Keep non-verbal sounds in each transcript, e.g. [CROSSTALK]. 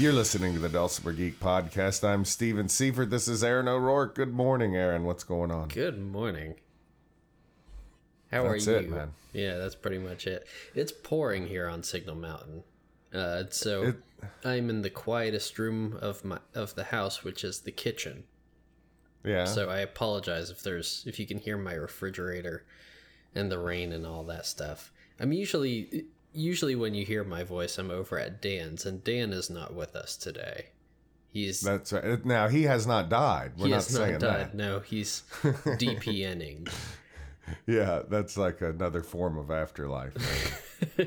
You're listening to the Dulcimer Geek Podcast. I'm Stephen Seifert. This is Aaron O'Rourke. Good morning, Aaron. What's going on? Good morning. How That's are you? it, man. Yeah, that's pretty much it. It's pouring here on Signal Mountain. Uh, so It- I'm in the quietest room of my of the house, which is the kitchen. Yeah. So I apologize if there's if you can hear my refrigerator and the rain and all that stuff. I'm usually usually when you hear my voice, I'm over at Dan's, and Dan is not with us today. He's That's right. Now, he has not died. We're he not has saying not died. that. No, he's DPNing. [LAUGHS] Yeah, that's like another form of afterlife. [LAUGHS]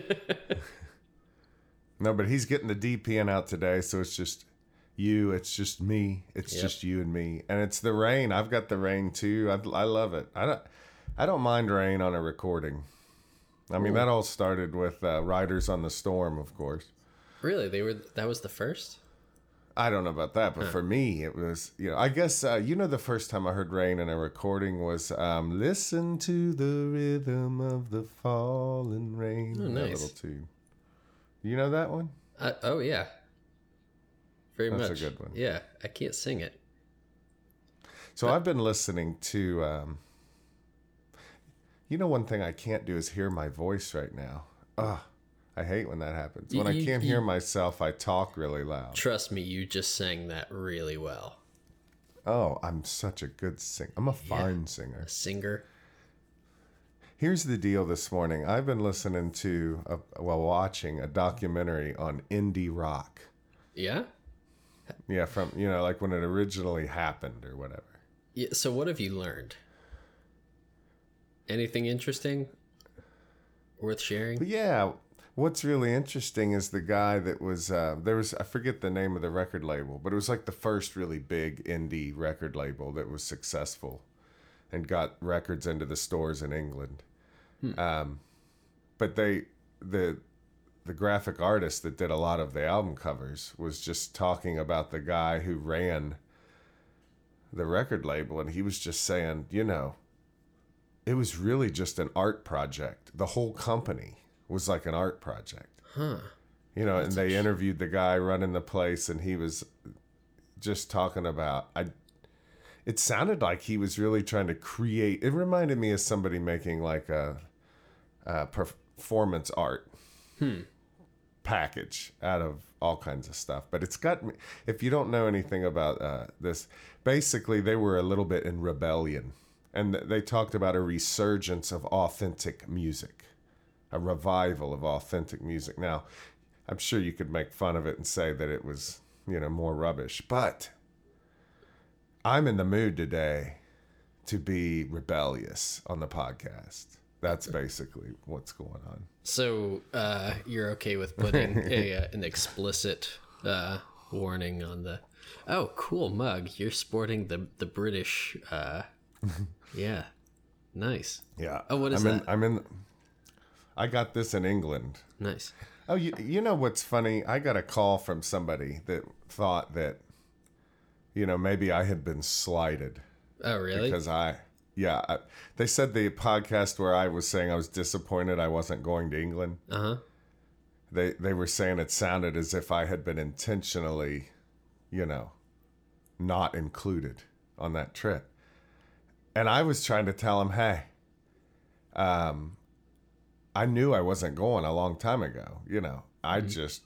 no, but he's getting the DPN out today, so it's just you, it's just me, it's Yep. just you and me, and it's the rain. I've got the rain too. I, I love it. I don't, I don't mind rain on a recording. I mean, that all started with uh, Riders on the Storm, of course. Really, they were that was the first. I don't know about that, but for me, it was, you know, I guess, uh, you know, the first time I heard rain in a recording was um, Listen to the rhythm of the falling rain. Oh, That nice. little tune. You know that one? Uh, oh yeah, very much. That's a good one. Yeah, I can't sing it. So I've been listening to, um, you know, one thing I can't do is hear my voice right now. Ugh, I hate when that happens. When I can't you- hear myself, I talk really loud. Trust me, you just sang that really well. Oh, I'm such a good singer. I'm a fine singer. A singer. Here's the deal this morning. I've been listening to, a, well, watching a documentary on indie rock. Yeah. Yeah, from, you know, like when it originally happened or whatever. Yeah. So what have you learned? Anything interesting? Worth sharing? Yeah, what's really interesting is the guy that was, uh, there was, I forget the name of the record label, but it was like the first really big indie record label that was successful and got records into the stores in England. Um, but they, the, the graphic artist that did a lot of the album covers was just talking about the guy who ran the record label and he was just saying you know it was really just an art project the whole company was like an art project Huh. you know and they interviewed the guy running the place and he was just talking about i it sounded like he was really trying to create it reminded me of somebody making like a, a performance art package out of all kinds of stuff. But it's got me. If you don't know anything about uh, this, basically they were a little bit in rebellion, and they talked about a resurgence of authentic music, a revival of authentic music. Now, I'm sure you could make fun of it and say that it was you know more rubbish, but I'm in the mood today to be rebellious on the podcast. That's basically what's going on. So uh, you're okay with putting [LAUGHS] a uh, an explicit uh, warning on the? Oh, cool mug! You're sporting the the British. [LAUGHS] Yeah, nice, Yeah. Oh, what is I'm that? In, I'm in. I got this in England. nice. Oh, you you know what's funny? I got a call from somebody that thought that, you know, maybe I had been slighted Oh, really? because I, yeah, I, they said the podcast where I was saying I was disappointed I wasn't going to England. Uh huh. They they were saying it sounded as if I had been intentionally, you know, not included on that trip. And I was trying to tell him, hey, um, I knew I wasn't going a long time ago. You know, I just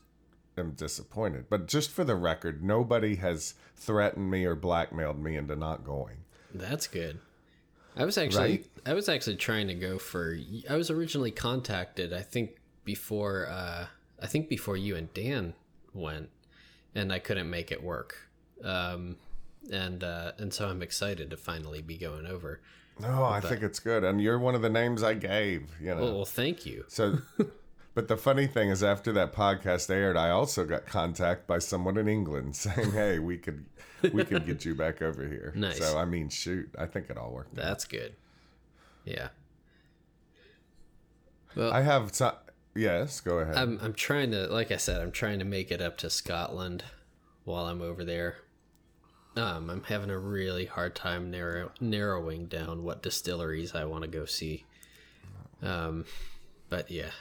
am disappointed. But just for the record, nobody has threatened me or blackmailed me into not going. That's good. I was actually Right? I was actually trying to go for I was originally contacted I think before uh I think before you and Dan went and I couldn't make it work. Um and uh and so I'm excited to finally be going over. No, I think it's good. And you're one of the names I gave, you know. Well, well thank you. So, [LAUGHS] but the funny thing is, after that podcast aired, I also got contact by someone in England [LAUGHS] saying, "Hey, we could, we could get you back over here." [LAUGHS] Nice. So, I mean, shoot, I think it all worked. out. That's good. Yeah. Well, I have. So, yes, go ahead. I'm I'm trying to like I said, I'm trying to make it up to Scotland while I'm over there. Um, I'm having a really hard time narrow, narrowing down what distilleries I want to go see. Um, but yeah,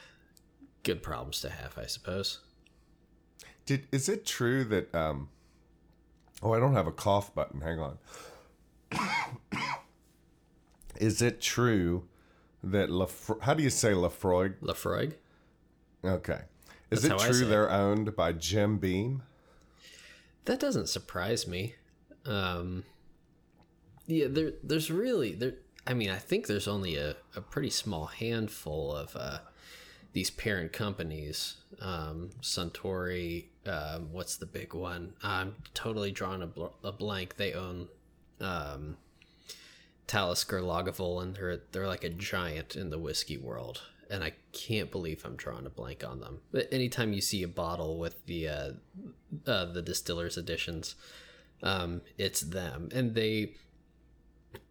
good problems to have, I suppose. Did is it true that um Oh, I don't have a cough button. Hang on. [COUGHS] is it true that Lafro- how do you say Laphroaig? Laphroaig. Okay. Is That's it how I say true they're owned by Jim Beam? That doesn't surprise me. Um, yeah, there, there's really there. I mean, I think there's only a, a pretty small handful of uh, these parent companies. Um, Suntory, um, what's the big one? I'm totally drawing a, bl- a blank. They own um, Talisker Lagavulin. They're they're like a giant in the whiskey world, and I can't believe I'm drawing a blank on them. But anytime you see a bottle with the uh, uh, the distillers editions, um, it's them, and they.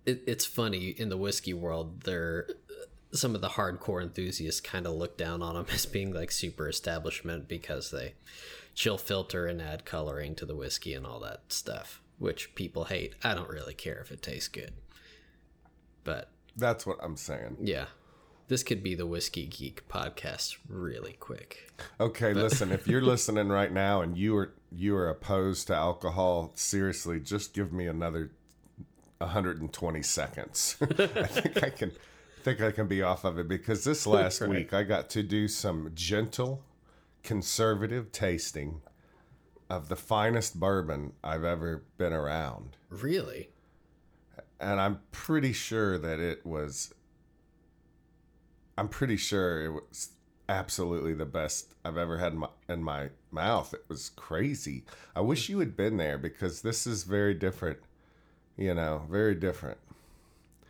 It, it's funny in the whiskey world. They're some of the hardcore enthusiasts kind of look down on them [LAUGHS] as being like super establishment because they chill filter and add coloring to the whiskey and all that stuff, which people hate. I don't really care if it tastes good. But That's what I'm saying. yeah, this could be the Whiskey Geek podcast really quick. Okay, listen, if you're [LAUGHS] listening right now and you are you are opposed to alcohol, seriously, just give me another 120 seconds. [LAUGHS] I think I can think I can be off of it because this last Right. week I got to do some gentle conservative tasting of the finest bourbon I've ever been around. Really? And I'm pretty sure that it was I'm pretty sure it was absolutely the best I've ever had in my, in my mouth. It was crazy. I wish you had been there because this is very different. You know, very different.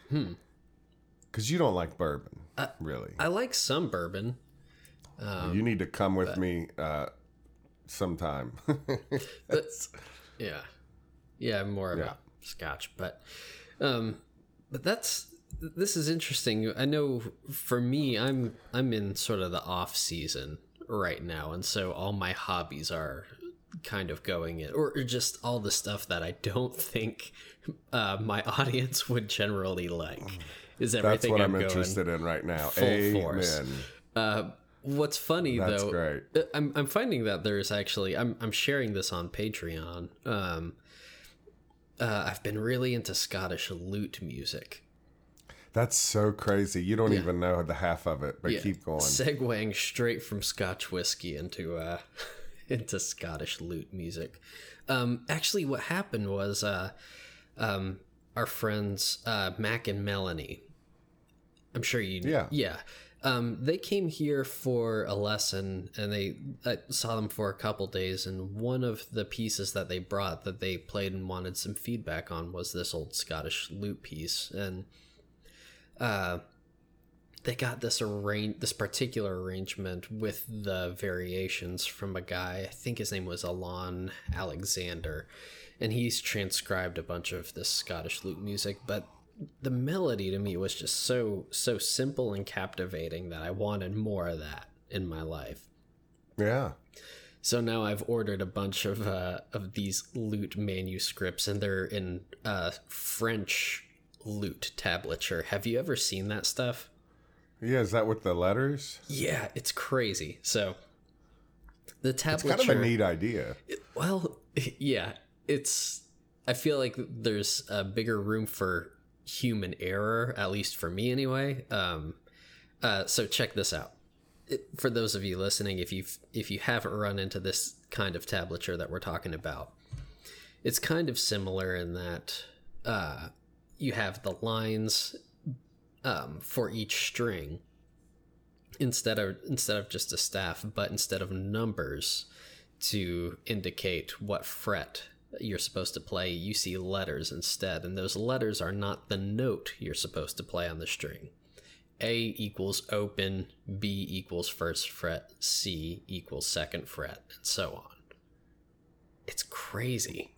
Hmm. Because you don't like bourbon, really. I like some bourbon. you need to come with me uh, sometime. [LAUGHS] Yeah, yeah, I'm more of Yeah. Scotch, but um, but that's this is interesting. I know for me, I'm I'm in sort of the off season right now, and so all my hobbies are kind of going in, or just all the stuff that I don't [LAUGHS] think uh, my audience would generally like. Is That's everything what I'm, going interested in right now. full Amen. force. Uh, what's funny That's though, great. uh, I'm I'm finding that there's actually I'm I'm sharing this on Patreon. Um, uh, I've been really into Scottish lute music. That's so crazy. You don't even know the half of it, but Yeah, keep going. Segueing straight from Scotch whiskey into uh [LAUGHS] into Scottish lute music. Um, actually, what happened was uh, um, our friends uh, Mac and Melanie. I'm sure you. Yeah. Yeah. Um, they came here for a lesson, and they I saw them for a couple days. And one of the pieces that they brought that they played and wanted some feedback on was this old Scottish lute piece, and uh, they got this arrange this particular arrangement with the variations from a guy. I think his name was Alon Alexander, and he's transcribed a bunch of this Scottish lute music. But the melody to me was just so so simple and captivating that I wanted more of that in my life. Yeah. So now I've ordered a bunch of uh, of these lute manuscripts, and they're in uh, French lute tablature. Have you ever seen that stuff? Yeah, is that with the letters? Yeah, it's crazy. So the tablature. It's kind of a neat idea. Well, [LAUGHS] yeah, it's. I feel like there's a bigger room for human error, at least for me anyway. Um, uh, so check this out. It, for those of you listening, if you if you haven't run into this kind of tablature that we're talking about, it's kind of similar in that uh, you have the lines um, for each string instead of instead of just a staff, but instead of numbers to indicate what fret you're supposed to play, you see letters instead, and those letters are not the note you're supposed to play on the string. A equals open, B equals first fret, C equals second fret, and so on. It's crazy.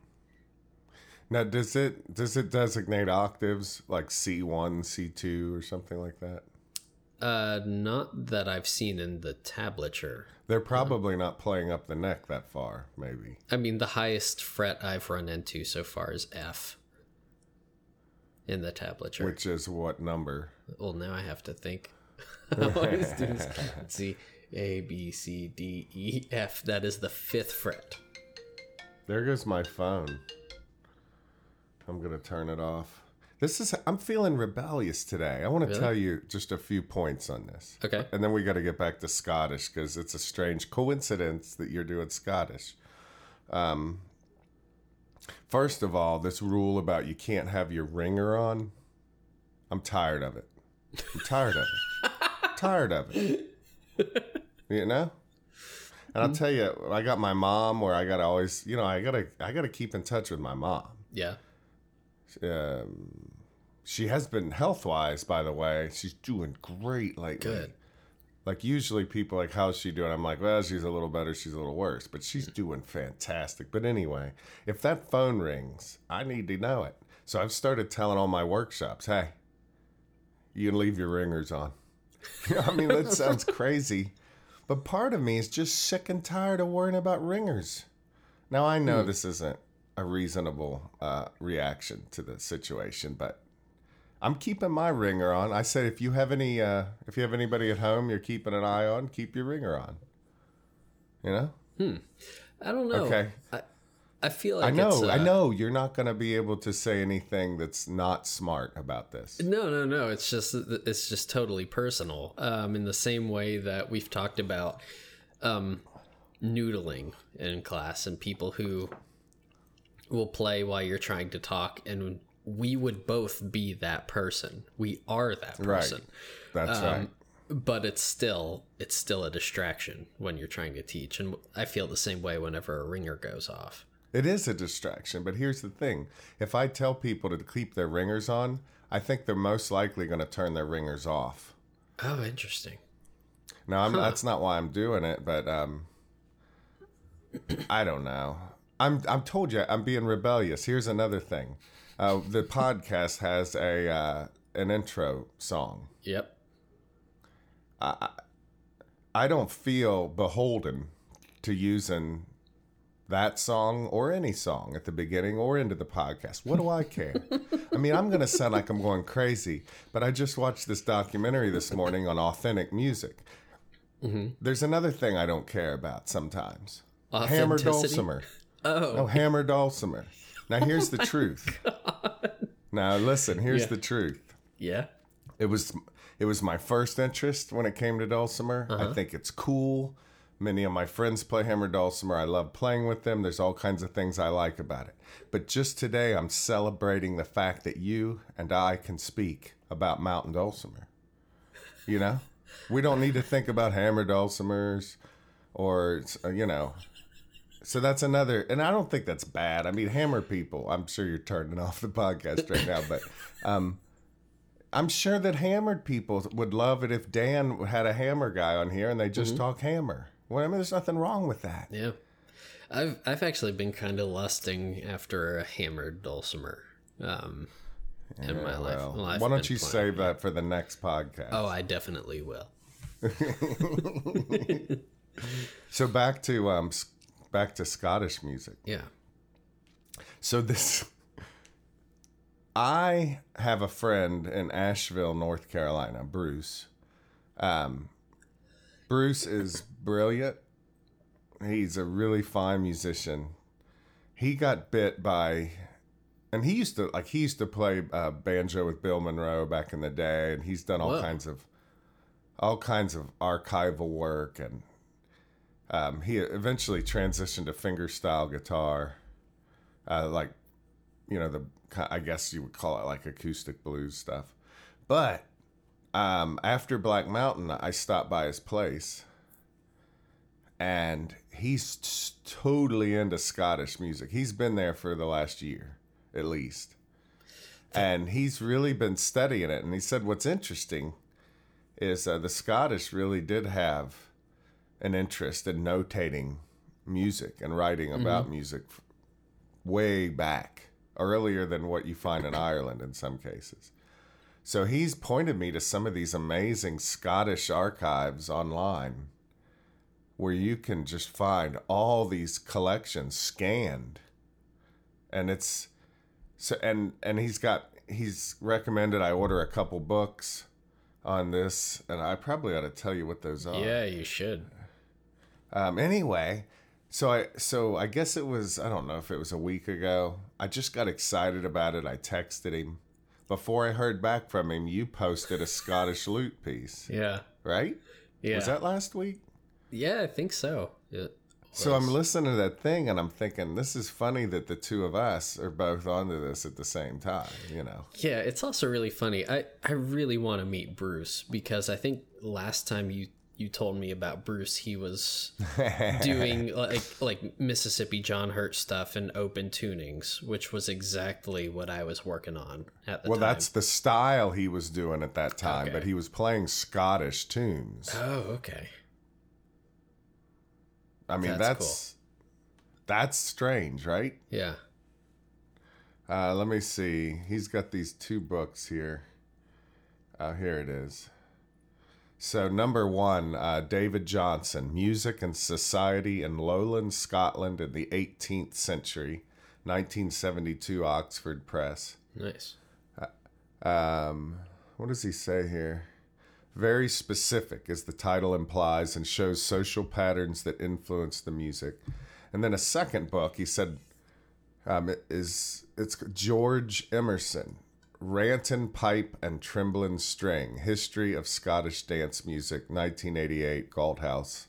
Now, does it does it designate octaves like C one, C two, or something like that? Uh, not that I've seen in the tablature. They're probably not playing up the neck that far. Maybe. I mean, the highest fret I've run into so far is F in the tablature. Which is what number? Well, now I have to think. [LAUGHS] I always do this. Let's see. A, B, C, D, E, F. That is the fifth fret. There goes my phone. I'm gonna turn it off. This is I'm feeling rebellious today. I want to Really? tell you just a few points on this. Okay. And then we got to get back to Scottish because it's a strange coincidence that you're doing Scottish. Um, first of all, this rule about you can't have your ringer on, I'm tired of it. I'm tired of it. [LAUGHS] tired of it. You know? And I'll tell you, I got my mom where I got to always, you know, I got to I got to keep in touch with my mom Yeah. Um, she has been health wise, by the way. She's doing great lately. Good. Like usually people like, how's she doing? I'm like, well, she's a little better, she's a little worse, but she's doing fantastic. But anyway, if that phone rings, I need to know it. So I've started telling all my workshops, hey, you can leave your ringers on. [LAUGHS] I mean, that sounds [LAUGHS] crazy, but part of me is just sick and tired of worrying about ringers. Now I know this isn't a reasonable uh, reaction to the situation, but I'm keeping my ringer on. I said if you have any, uh, if you have anybody at home you're keeping an eye on, keep your ringer on. You know? Hmm. I don't know. Okay. I, I feel like I know, uh, I know you're not going to be able to say anything that's not smart about this. No, no, no. It's just it's just totally personal. Um, in the same way that we've talked about um, noodling in class and people who will play while you're trying to talk, and we would both be that person. We are that person. Right. That's right. Um, But it's still it's still a distraction when you're trying to teach, and I feel the same way whenever a ringer goes off. It is a distraction, but here's the thing. If I tell people to keep their ringers on, I think they're most likely going to turn their ringers off. Oh, interesting. Now, I'm, that's not why I'm doing it, but um, [CLEARS THROAT] I don't know. I'm I'm told you I'm being rebellious. Here's another thing. Uh, the podcast has a uh, an intro song. Yep. I I don't feel beholden to using that song or any song at the beginning or into the podcast. What do I care? [LAUGHS] I mean, I'm going to sound like I'm going crazy, but I just watched this documentary this morning on authentic music. There's another thing I don't care about sometimes. Hammer dulcimer. Oh, No, hammer dulcimer. Now here's the [LAUGHS] truth. Now listen, here's Yeah. the truth. yeah. It was it was my first interest when it came to dulcimer. Uh-huh. I think it's cool. Many of my friends play hammer dulcimer. I love playing with them. There's all kinds of things I like about it. But just today I'm celebrating the fact that you and I can speak about mountain dulcimer. You know? We don't need to think about hammer dulcimers or you know. So that's another and I don't think that's bad. I mean hammer people, I'm sure you're turning [LAUGHS] off the podcast right now, but um I'm sure that hammered people would love it if Dan had a hammer guy on here and they just Mm-hmm. talk hammer. Well, I mean, there's nothing wrong with that. Yeah. I've I've actually been kind of lusting after a hammered dulcimer um, in my life. Well, Well, why don't you playing. save that for the next podcast? Oh, I definitely will. [LAUGHS] [LAUGHS] So back to um, back to Scottish music. Yeah. So this, [LAUGHS] I have a friend in Asheville, North Carolina, Bruce. Um, Bruce is brilliant. He's a really fine musician. He got bit by, and he used to like he used to play uh, banjo with Bill Monroe back in the day, and he's done all Whoa. kinds of, all kinds of archival work, and um, he eventually transitioned to fingerstyle guitar uh, like you know the I guess you would call it like acoustic blues stuff. But um, after Black Mountain, I stopped by his place, and he's totally into Scottish music. He's been there for the last year, at least, and he's really been studying it. And he said what's interesting is uh, the Scottish really did have an interest in notating music and writing mm-hmm. about music way back, earlier than what you find in Ireland in some cases. So he's pointed me to some of these amazing Scottish archives online where you can just find all these collections scanned. And it's so and and he's got he's recommended I order a couple books on this, and I probably ought to tell you what those are. Yeah, you should. Um, anyway, so I so I guess it was I don't know if it was a week ago. I just got excited about it. I texted him. Before I heard back from him, you posted a Scottish lute piece, Yeah. right? Yeah. Was that last week? Yeah, I think so. So I'm listening to that thing and I'm thinking, this is funny that the two of us are both onto this at the same time, you know. Yeah, it's also really funny. I I really want to meet Bruce because I think last time you you told me about Bruce, he was [LAUGHS] doing like like Mississippi John Hurt stuff and open tunings, which was exactly what I was working on at the Well, time. that's the style he was doing at that time, Okay. but he was playing Scottish tunes. Oh, okay. I mean, That's that's that's strange, right? Yeah. Uh, let me see. He's got these two books here. Uh, here it is. So, number one, uh, David Johnson, Music and Society in Lowland Scotland in the 18th Century, 1972 Oxford Press. Nice. Um, what does he say here? Very specific, as the title implies, and shows social patterns that influence the music. And then a second book, he said, um, is it's George Emmerson, Rantin' Pipe and Trembling String, History of Scottish Dance Music, 1988, Galt House.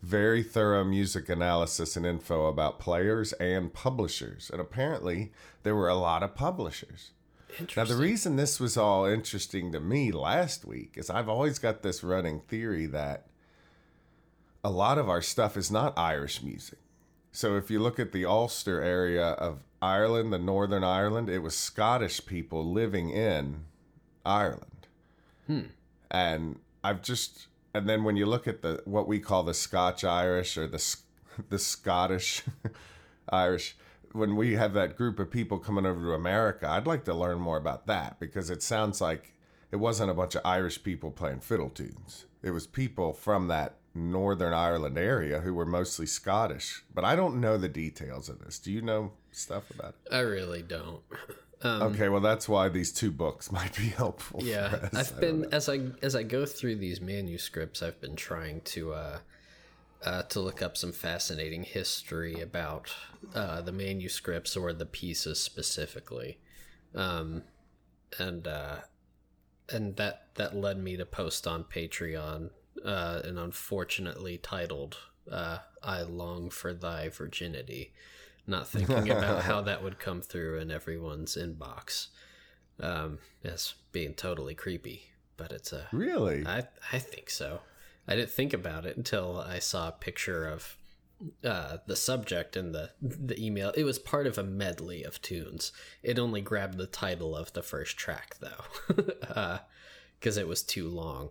Very thorough music analysis and info about players and publishers. And apparently, there were a lot of publishers. Now, the reason this was all interesting to me last week is I've always got this running theory that a lot of our stuff is not Irish music. So, if you look at the Ulster area of Ireland, the Northern Ireland, it was Scottish people living in Ireland. Hmm. And I've just, and then when you look at the what we call the Scotch Irish or the [LAUGHS] the Scottish [LAUGHS] Irish, when we have that group of people coming over to America, I'd like to learn more about that because it sounds like it wasn't a bunch of Irish people playing fiddle tunes. It was people from that Northern Ireland area who were mostly Scottish. But I don't know the details of this. Do you know stuff about it? I really don't. [LAUGHS] Um, Okay, well that's why these two books [LAUGHS] might be helpful. yeah, for us. I I've been as I as I go through these manuscripts, I've been trying to uh, uh, to look up some fascinating history about uh, the manuscripts or the pieces specifically, um, and uh, and that that led me to post on Patreon uh, an unfortunately titled uh, "I long for thy virginity," not thinking about [LAUGHS] how that would come through in everyone's inbox um, as being totally creepy. But it's a Really? I I think so. I didn't think about it until I saw a picture of uh, the subject in the the email. It was part of a medley of tunes. It only grabbed the title of the first track though, [LAUGHS] because it was too long.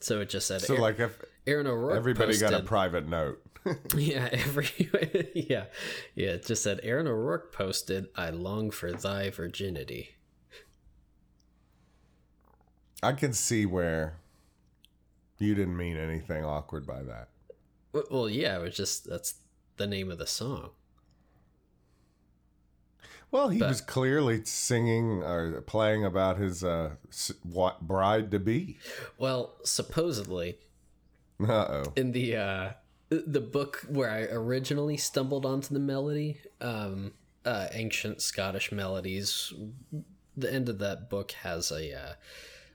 So it just said so Aaron, like if Aaron O'Rourke. everybody got a private note. [LAUGHS] yeah, every [LAUGHS] yeah, yeah. It just said Aaron O'Rourke posted, "I long for thy virginity." I can see where you didn't mean anything awkward by that. Well, yeah, it was just that's the name of the song. Well, he But- was clearly singing or playing about his uh, what bride to be. Well, supposedly Uh oh. in the uh the book where I originally stumbled onto the melody, um uh ancient Scottish melodies, the end of that book has a uh,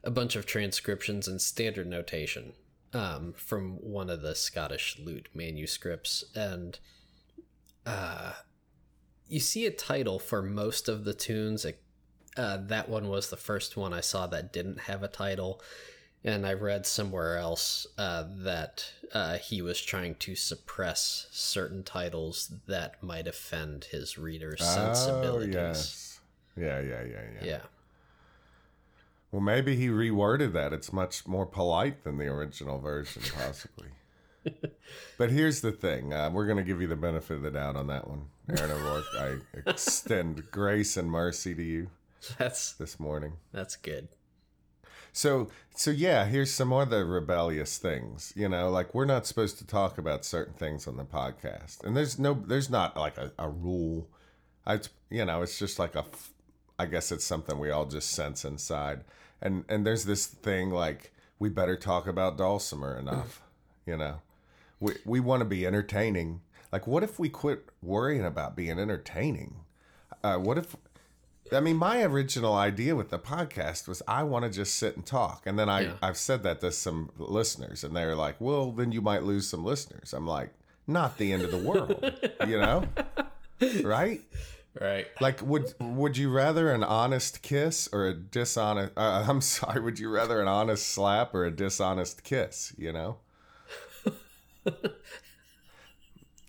a bunch of transcriptions and standard notation um from one of the Scottish lute manuscripts and uh you see a title for most of the tunes uh, that one was the first one I saw that didn't have a title and I read somewhere else uh, that uh, he was trying to suppress certain titles that might offend his readers' Oh sensibilities. yes. Yeah, yeah, yeah, yeah. Yeah. Well, maybe he reworded that. It's much more polite than the original version, possibly. [LAUGHS] but here's the thing: uh, we're going to give you the benefit of the doubt on that one, Aaron O'Rourke. I [LAUGHS] extend grace and mercy to you That's this morning. that's good. So, so yeah, here's some other rebellious things. You know, like we're not supposed to talk about certain things on the podcast, and there's no, there's not like a, a rule. I, you know, it's just like a, I guess it's something we all just sense inside, and and there's this thing like we better talk about dulcimer enough. you know, we we want to be entertaining. Like, what if we quit worrying about being entertaining? Uh, what if? I mean, my original idea with the podcast was I want to just sit and talk, and then I Yeah. I've said that to some listeners, and they're like, "Well, then you might lose some listeners." I'm like, "Not the end of the world," [LAUGHS] you know, right? Right. Like, would would you rather an honest kiss or a dishonest? Uh, [LAUGHS] I'm sorry. Would you rather an honest slap or a dishonest kiss? You know.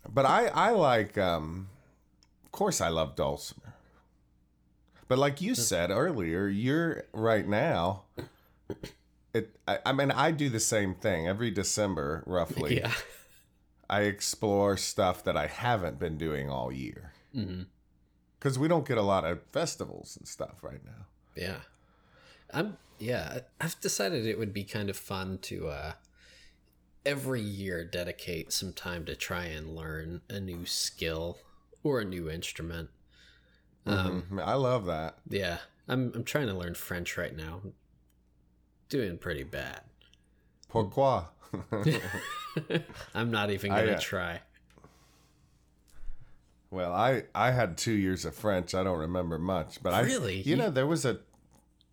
But I I like. um Of course, I love dulcimer. But like you said earlier, you're right now. It. I, I mean, I do the same thing every December, roughly. Yeah. I explore stuff that I haven't been doing all year. Mhm. Because we don't get a lot of festivals and stuff right now. Yeah. I'm yeah, I've decided it would be kind of fun to uh every year dedicate some time to try and learn a new skill or a new instrument. Um Mhm. I love that. yeah, I'm I'm trying to learn French right now. Doing pretty bad. Pourquoi? [LAUGHS] I'm not even going to uh, try. well, I I had two years of French. I don't remember much, but I Really? You know, there was a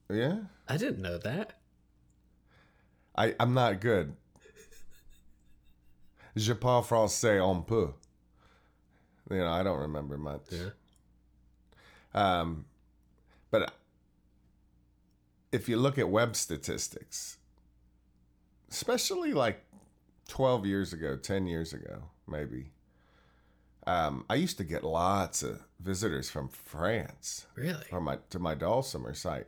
yeah. I didn't know that. I I'm not good. Je parle français un peu. You know, I don't remember much. Yeah. Um, but if you look at web statistics, especially like 12 years ago, 10 years ago, maybe, um, I used to get lots of visitors from France Really? from my to my Dulcimer site.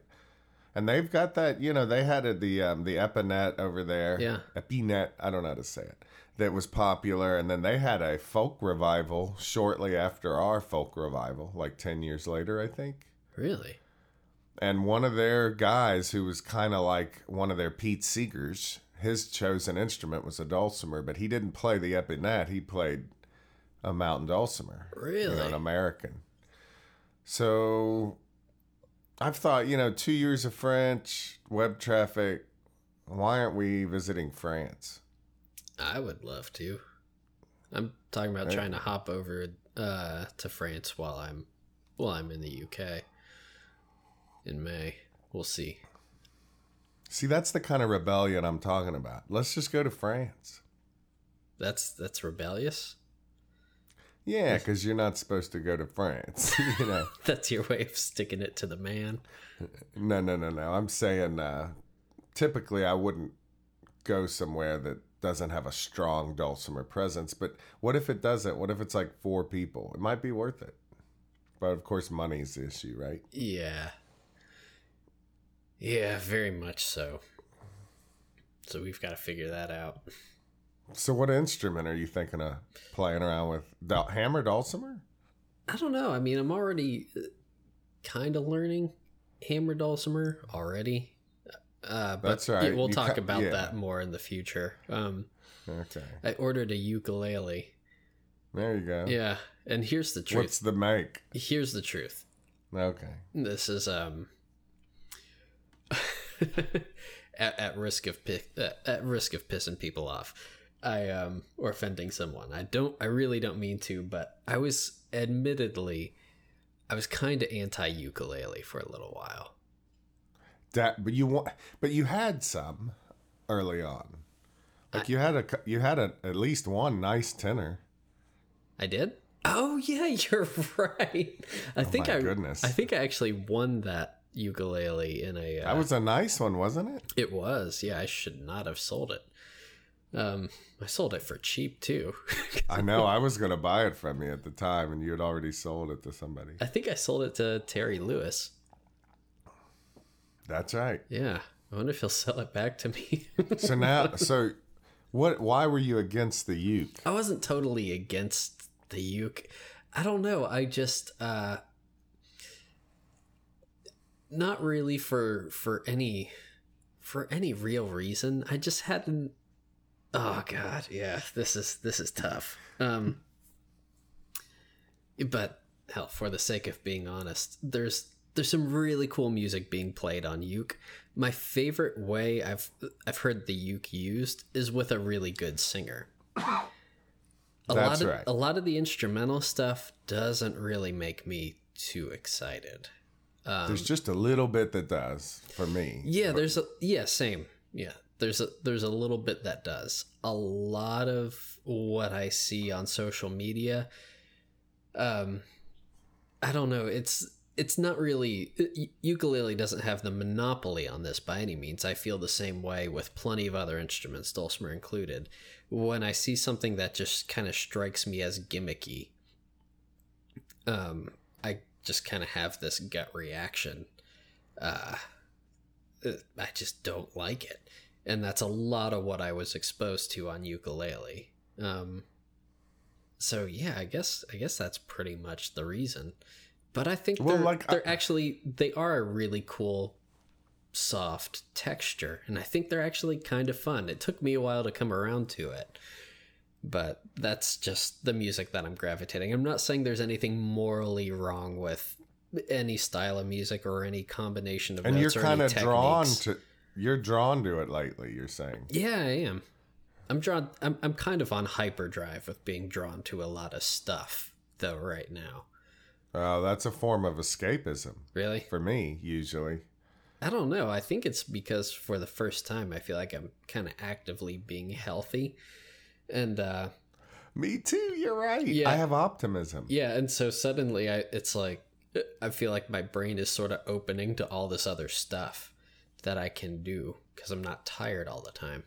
And they've got that, you know, they had it, the um, the Epinette over there. Yeah. Epinette, I don't know how to say it. That was popular, and then they had a folk revival shortly after our folk revival, like ten years later, I think. Really? And one of their guys, who was kind of like one of their Pete Seegers, his chosen instrument was a dulcimer, but he didn't play the Epinette. He played a mountain dulcimer you Really? know, an American. So I've thought, you know, two years of French, web traffic. Why aren't we visiting France? I would love to. I'm talking about Right. trying to hop over uh, to France while I'm while I'm in the UK in May. We'll see. See, that's the kind of rebellion I'm talking about. Let's just go to France. That's that's rebellious. Yeah, because you're not supposed to go to France. [LAUGHS] you know, [LAUGHS] That's your way of sticking it to the man. no, no, no, no. I'm saying uh, typically I wouldn't go somewhere that doesn't have a strong dulcimer presence. But what if it doesn't? What if it's like four people? It might be worth it. But of course, money's the issue, right? Yeah. Yeah, very much so. So we've got to figure that out. So, what instrument are you thinking of playing around with? Hammer dulcimer? I don't know. I mean, I'm already kind of learning hammer dulcimer already. Uh, but That's right. yeah, we'll You talk ca- about yeah. that more in the future. Um, Okay, I ordered a ukulele. there you go. Yeah, and here's the truth. What's the make? Here's the truth. Okay. This is um [LAUGHS] at, at risk of pi- at, at risk of pissing people off. I um or offending someone. I don't I really don't mean to, but I was admittedly I was kind of anti ukulele for a little while. That, but you want, but you had some early on. Like you had a, you had a, at least one nice tenor. I did? Oh yeah, [LAUGHS] you're right. I think Oh my I goodness. I think I actually won that ukulele in a uh, That was a nice one, wasn't it? It was, yeah. I should not have sold it. Um, I sold it for cheap too. I know. I was gonna buy it from you at the time, and you had already sold it to somebody. I think I sold it to Terry Lewis. That's right. Yeah, I wonder if he'll sell it back to me. [LAUGHS] So now, so what? Why were you against the uke? I wasn't totally against the uke. I don't know. I just uh, not really for for any for any real reason. I just hadn't. Oh God, yeah. This is this is tough. Um, but hell, for the sake of being honest, there's there's some really cool music being played on uke. my favorite way I've I've heard the uke used is with a really good singer. A That's lot of right. a lot of the instrumental stuff doesn't really make me too excited. There's just a little bit that does for me. Yeah, there's a yeah, same. Yeah. There's a there's a little bit that does. A lot of what I see on social media um I don't know, it's it's not really ukulele doesn't have the monopoly on this by any means. I feel the same way with plenty of other instruments, dulcimer included. When I see something that just kind of strikes me as gimmicky, um I just kind of have this gut reaction. Uh, I just don't like it. And that's a lot of what I was exposed to on ukulele. Um, so yeah, I guess I guess that's pretty much the reason. But I think Well, they're, like, they're I- actually they are a really cool soft texture and I think they're actually kind of fun. It took me a while to come around to it. But that's just the music that I'm gravitating. I'm not saying there's anything morally wrong with any style of music or any combination of and you're kind of drawn to you're drawn to it lately. You're saying. Yeah, I am. I'm drawn. I'm I'm kind of on hyperdrive with being drawn to a lot of stuff though right now. Oh, that's a form of escapism Really, for me. Usually, I don't know. I think it's because for the first time I feel like I'm kind of actively being healthy, and uh, me too. You're right. Yeah. I have optimism. yeah, and so suddenly I it's like I feel like my brain is sort of opening to all this other stuff that I can do because I'm not tired all the time.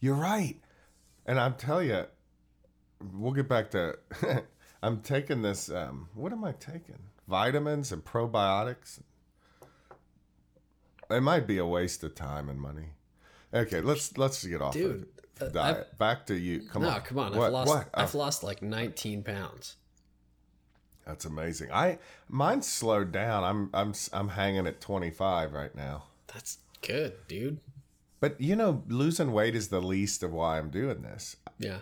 You're right. And I'm telling you, we'll get back to. [LAUGHS] I'm taking this. Um, what am I taking? Vitamins and probiotics. It might be a waste of time and money. Okay, let's let's get off Dude, of uh, diet. Back to you. Come no, on. come on. What? I've lost. What? I've Oh, lost like 19 pounds. That's amazing. I mine's slowed down. I'm I'm I'm hanging at 25 right now. That's good, dude. But you know, losing weight is the least of why I'm doing this. Yeah.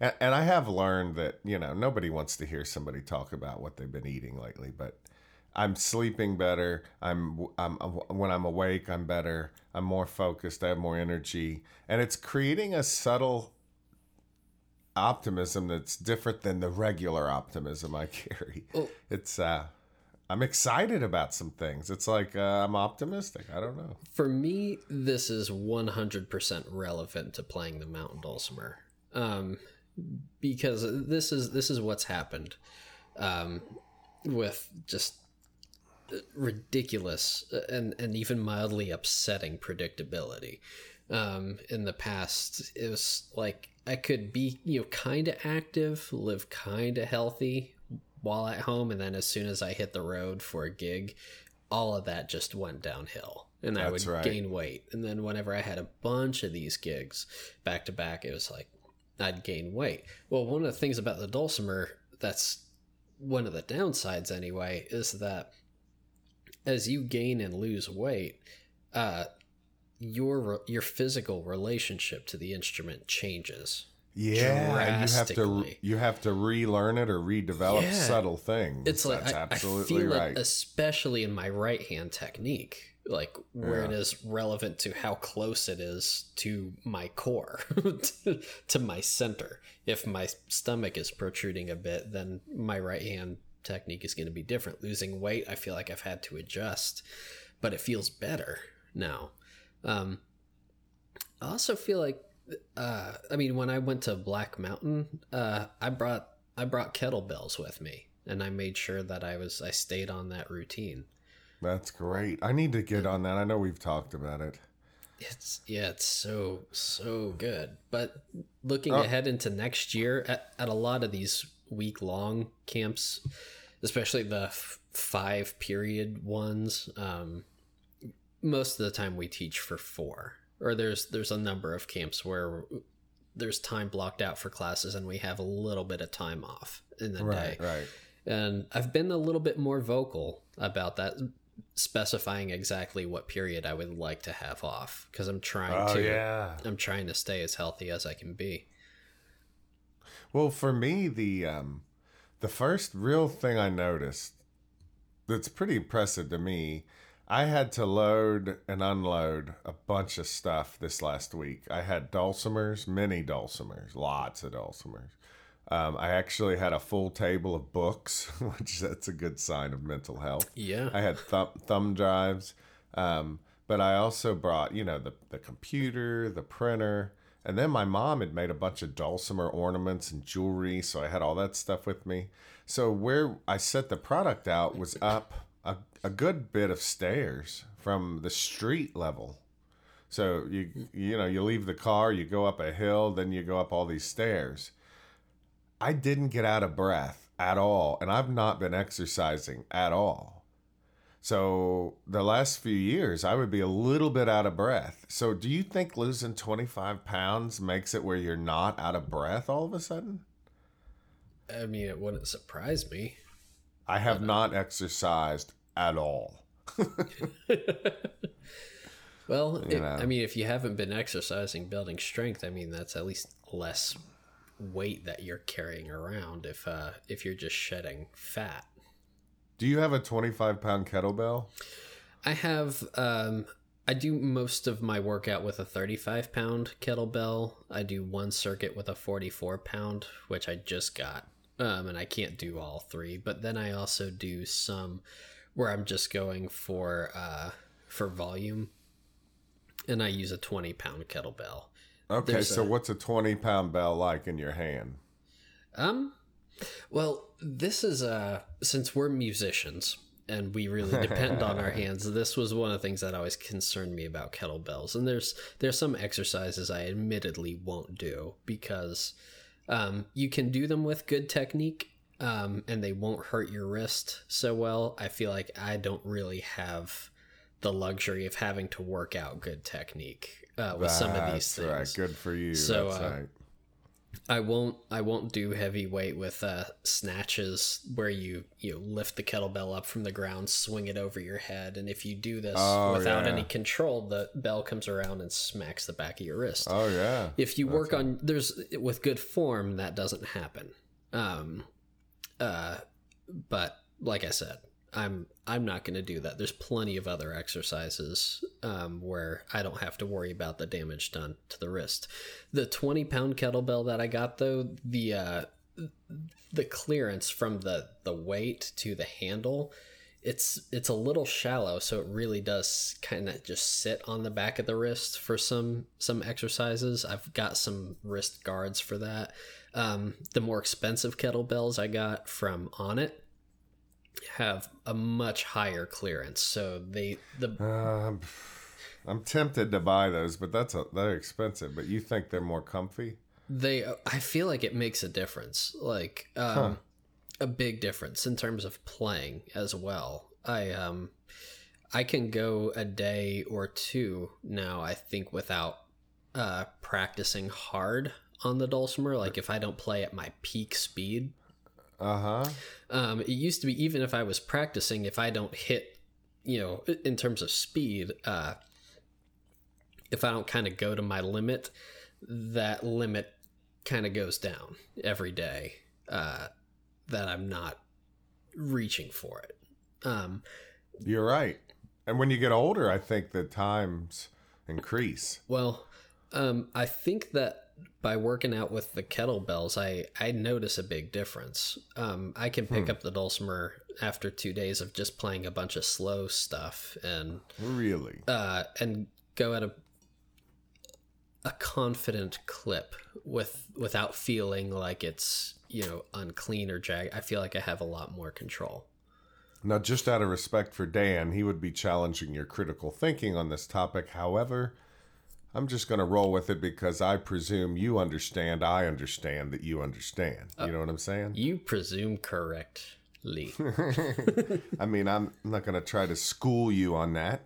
And, and I have learned that you know nobody wants to hear somebody talk about what they've been eating lately, but I'm sleeping better. I'm I'm uh, when I'm awake, I'm better. I'm more focused. I have more energy, and it's creating a subtle optimism that's different than the regular optimism I [LAUGHS] carry. Well- It's uh, I'm excited about some things. It's like uh, I'm optimistic. I don't know. For me, this is 100% relevant to playing the mountain dulcimer. Um, because this is this is what's happened um, with just ridiculous and and even mildly upsetting predictability. Um, in the past, it was like I could be you know kind of active, live kind of healthy while at home, and then as soon as I hit the road for a gig, all of that just went downhill, and I would right. gain weight. And then whenever I had a bunch of these gigs back to back, it was like I'd gain weight. Well, one of the things about the dulcimer that's one of the downsides anyway is that as you gain and lose weight, uh, your your physical relationship to the instrument changes. Yeah, you have to you have to relearn it or redevelop Yeah. subtle things. It's like That's I, I absolutely feel right. it, especially in my right hand technique, like where it Yeah. is relevant to how close it is to my core, [LAUGHS] to, to my center. If my stomach is protruding a bit, then my right hand technique is going to be different. Losing weight, I feel like I've had to adjust, but it feels better now. Um, I also feel like, uh, I mean, when I went to Black Mountain, uh, I brought I brought kettlebells with me, and I made sure that I was I stayed on that routine. That's great. I need to get on that. I know we've talked about it. It's yeah, it's so so good. But looking Oh. ahead into next year, at, at a lot of these week long camps, especially the f- five period ones, um, most of the time we teach for four. Or there's there's a number of camps where there's time blocked out for classes, and we have a little bit of time off in the day. Right, right. and I've been a little bit more vocal about that, specifying exactly what period I would like to have off because I'm trying Oh to. yeah. I'm trying to stay as healthy as I can be. Well, for me, the um, the first real thing I noticed that's pretty impressive to me. I had to load and unload a bunch of stuff this last week. I had dulcimers, many dulcimers, lots of dulcimers. Um, I actually had a full table of books, [LAUGHS] which that's a good sign of mental health. Yeah. I had thumb, thumb drives, um, but I also brought, you know, the, the computer, the printer, and then my mom had made a bunch of dulcimer ornaments and jewelry, so I had all that stuff with me. So where I set the product out was up a, good bit of stairs from the street level. So you you know you leave the car, you go up a hill, then you go up all these stairs. I didn't get out of breath at all, and I've not been exercising at all. So the last few years, I would be a little bit out of breath. So do you think losing 25 pounds makes it where you're not out of breath all of a sudden? I mean, it wouldn't surprise me. I have uh, not exercised at all. [LAUGHS] Well, it- I mean, if you haven't been exercising, building strength, I mean, that's at least less weight that you're carrying around if uh, if you're just shedding fat. Do you have a 25 pound kettlebell? I have um I do most of my workout with a 35 pound kettlebell. I do one circuit with a 44 pound, which I just got. Um, and I can't do all three, but then I also do some where I'm just going for uh for volume. And I use a 20 pound kettlebell. Okay, There's so a- what's a 20 pound bell like in your hand? Um, well, this is uh since we're musicians and we really depend on our [LAUGHS] hands. This was one of the things that always concerned me about kettlebells. And there's there's some exercises I admittedly won't do because um, you can do them with good technique. Um, and they won't hurt your wrist so well. I feel like I don't really have the luxury of having to work out good technique uh, with some of these things. right. Good for you. So, That's uh, right. I won't I won't do heavy weight with uh, snatches where you you lift the kettlebell up from the ground, swing it over your head, and if you do this Oh, without yeah. any control, the bell comes around and smacks the back of your wrist. Oh, yeah. if you work on there's with good form, that doesn't happen. Um, uh, but like I said, I'm I'm not going to do that. There's plenty of other exercises um, where I don't have to worry about the damage done to the wrist. The 20 pound kettlebell that I got though, the uh, the clearance from the the weight to the handle, it's it's a little shallow, so it really does kind of just sit on the back of the wrist for some some exercises. I've got some wrist guards for that. Um, the more expensive kettlebells I got from Onnit have a much higher clearance, so they the Um, I'm tempted to buy those, but that's a, they're expensive. But you think they're more comfy? they i feel like it makes a difference like um a big difference in terms of playing as well i um i can go a day or two now i think without uh practicing hard on the dulcimer like if i don't play at my peak speed Uh huh. um, it used to be even if I was practicing, if I don't hit, you know, in terms of speed, uh, if I don't kind of go to my limit, that limit kind of goes down every day. Uh, that I'm not reaching for it. Um, You're right. And when you get older, I think the times increase. Well, um, I think that by working out with the kettlebells, I I notice a big difference. Um, I can pick up the dulcimer after two days of just playing a bunch of slow stuff and Really? uh, and go at a a confident clip with without feeling like it's you know unclean or jag. I feel like I have a lot more control. Now, just out of respect for Dan, he would be challenging your critical thinking on this topic. However, I'm just going to roll with it because I presume you understand, I understand that you understand. You know what I'm saying? You presume correctly. [LAUGHS] I mean, I'm not going to try to school you on that.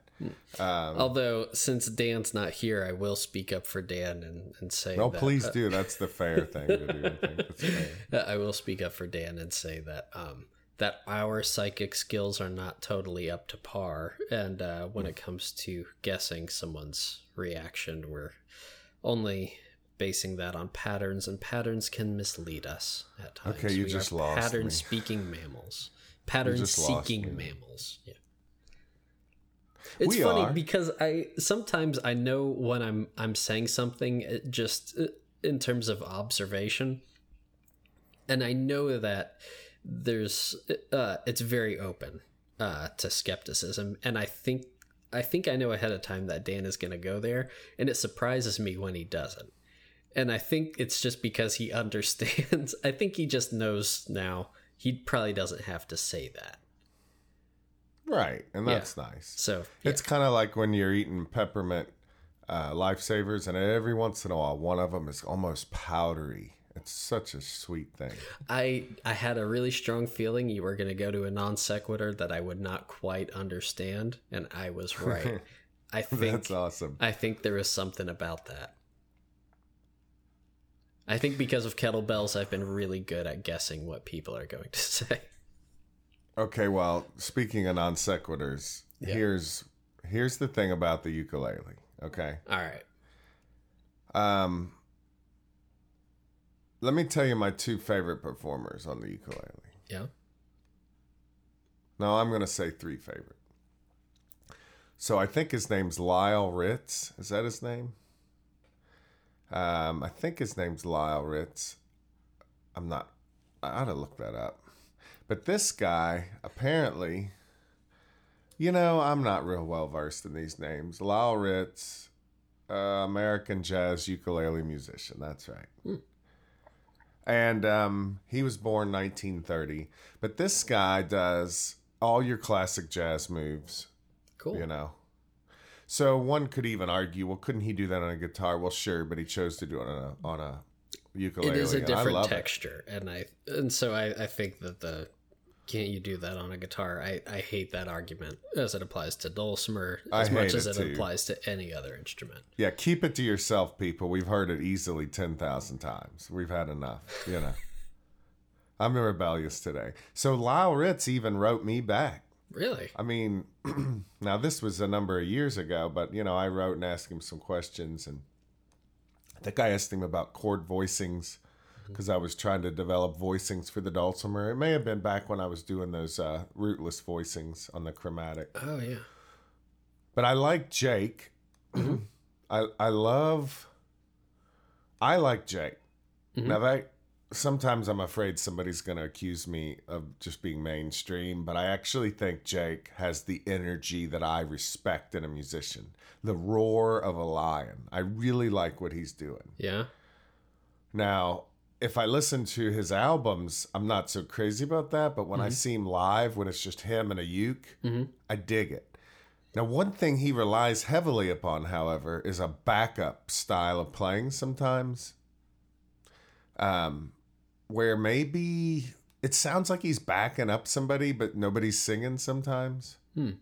Although, since Dan's not here, I will speak up for Dan and, and say No, that, please do. That's the fair thing to do. I think that's fair. uh, [LAUGHS] I will speak up for Dan and say that um, that our psychic skills are not totally up to par, and uh, when it comes to guessing someone's reaction, we're only basing that on patterns, and patterns can mislead us at times. Okay, you We just lost me. pattern-speaking mammals. Pattern-seeking mammals. Yeah. It's We funny are. because I sometimes I know when I'm I'm saying something just uh, in terms of observation, and I know that there's uh, it's very open uh, to skepticism, and I think I think I know ahead of time that Dan is going to go there, and it surprises me when he doesn't. And I think it's just because he [LAUGHS] understands. I think he just knows now. He probably doesn't have to say that. Right, and Yeah. that's nice. So yeah. It's kind of like when you're eating peppermint uh, lifesavers, and every once in a while, one of them is almost powdery. It's such a sweet thing. I I had a really strong feeling you were going to go to a non sequitur that I would not quite understand, and I was right. [LAUGHS] I think That's awesome. I think there is something about that. I think because of kettlebells, I've been really good at guessing what people are going to [LAUGHS] say. Okay, well, speaking of non sequiturs, Yeah. here's here's the thing about the ukulele. Okay, All right. um, let me tell you my two favorite performers on the ukulele. Yeah. No, I'm gonna say three favorite. So I think his name's Lyle Ritz. Is that his name? Um, I think his name's Lyle Ritz. I'm not. I ought to look that up. But this guy apparently, you know, I'm not real well versed in these names. Lyle Ritz, uh, American jazz ukulele musician. That's right. And um, he was born 1930. But this guy does all your classic jazz moves, Cool. you know. So one could even argue, well, couldn't he do that on a guitar? Well, sure, but he chose to do it on a on a ukulele. it is a different love it. texture, and I and so I, I think that the can't you do that on a guitar? I, I hate that argument as it applies to dulcimer as much as it it applies to any other instrument. Yeah, keep it to yourself, people. We've heard it easily 10,000 times. We've had enough, you know. [LAUGHS] I'm rebellious today. So Lyle Ritz even wrote me back. Really? I mean, [CLEARS THROAT] now this was a number of years ago, but you know, I wrote and asked him some questions, and I think I asked him about chord voicings because I was trying to develop voicings for the dulcimer. It may have been back when I was doing those uh, rootless voicings on the chromatic. Oh yeah. But I like Jake. [CLEARS THROAT] I I love. I like Jake. Now that sometimes I'm afraid somebody's going to accuse me of just being mainstream, but I actually think Jake has the energy that I respect in a musician. The roar of a lion. I really like what he's doing. Yeah. Now, if I listen to his albums, I'm not so crazy about that. But when I see him live, when it's just him and a uke, I dig it. Now, one thing he relies heavily upon, however, is a backup style of playing sometimes. Um, where maybe it sounds like he's backing up somebody, but nobody's singing sometimes. Hmm.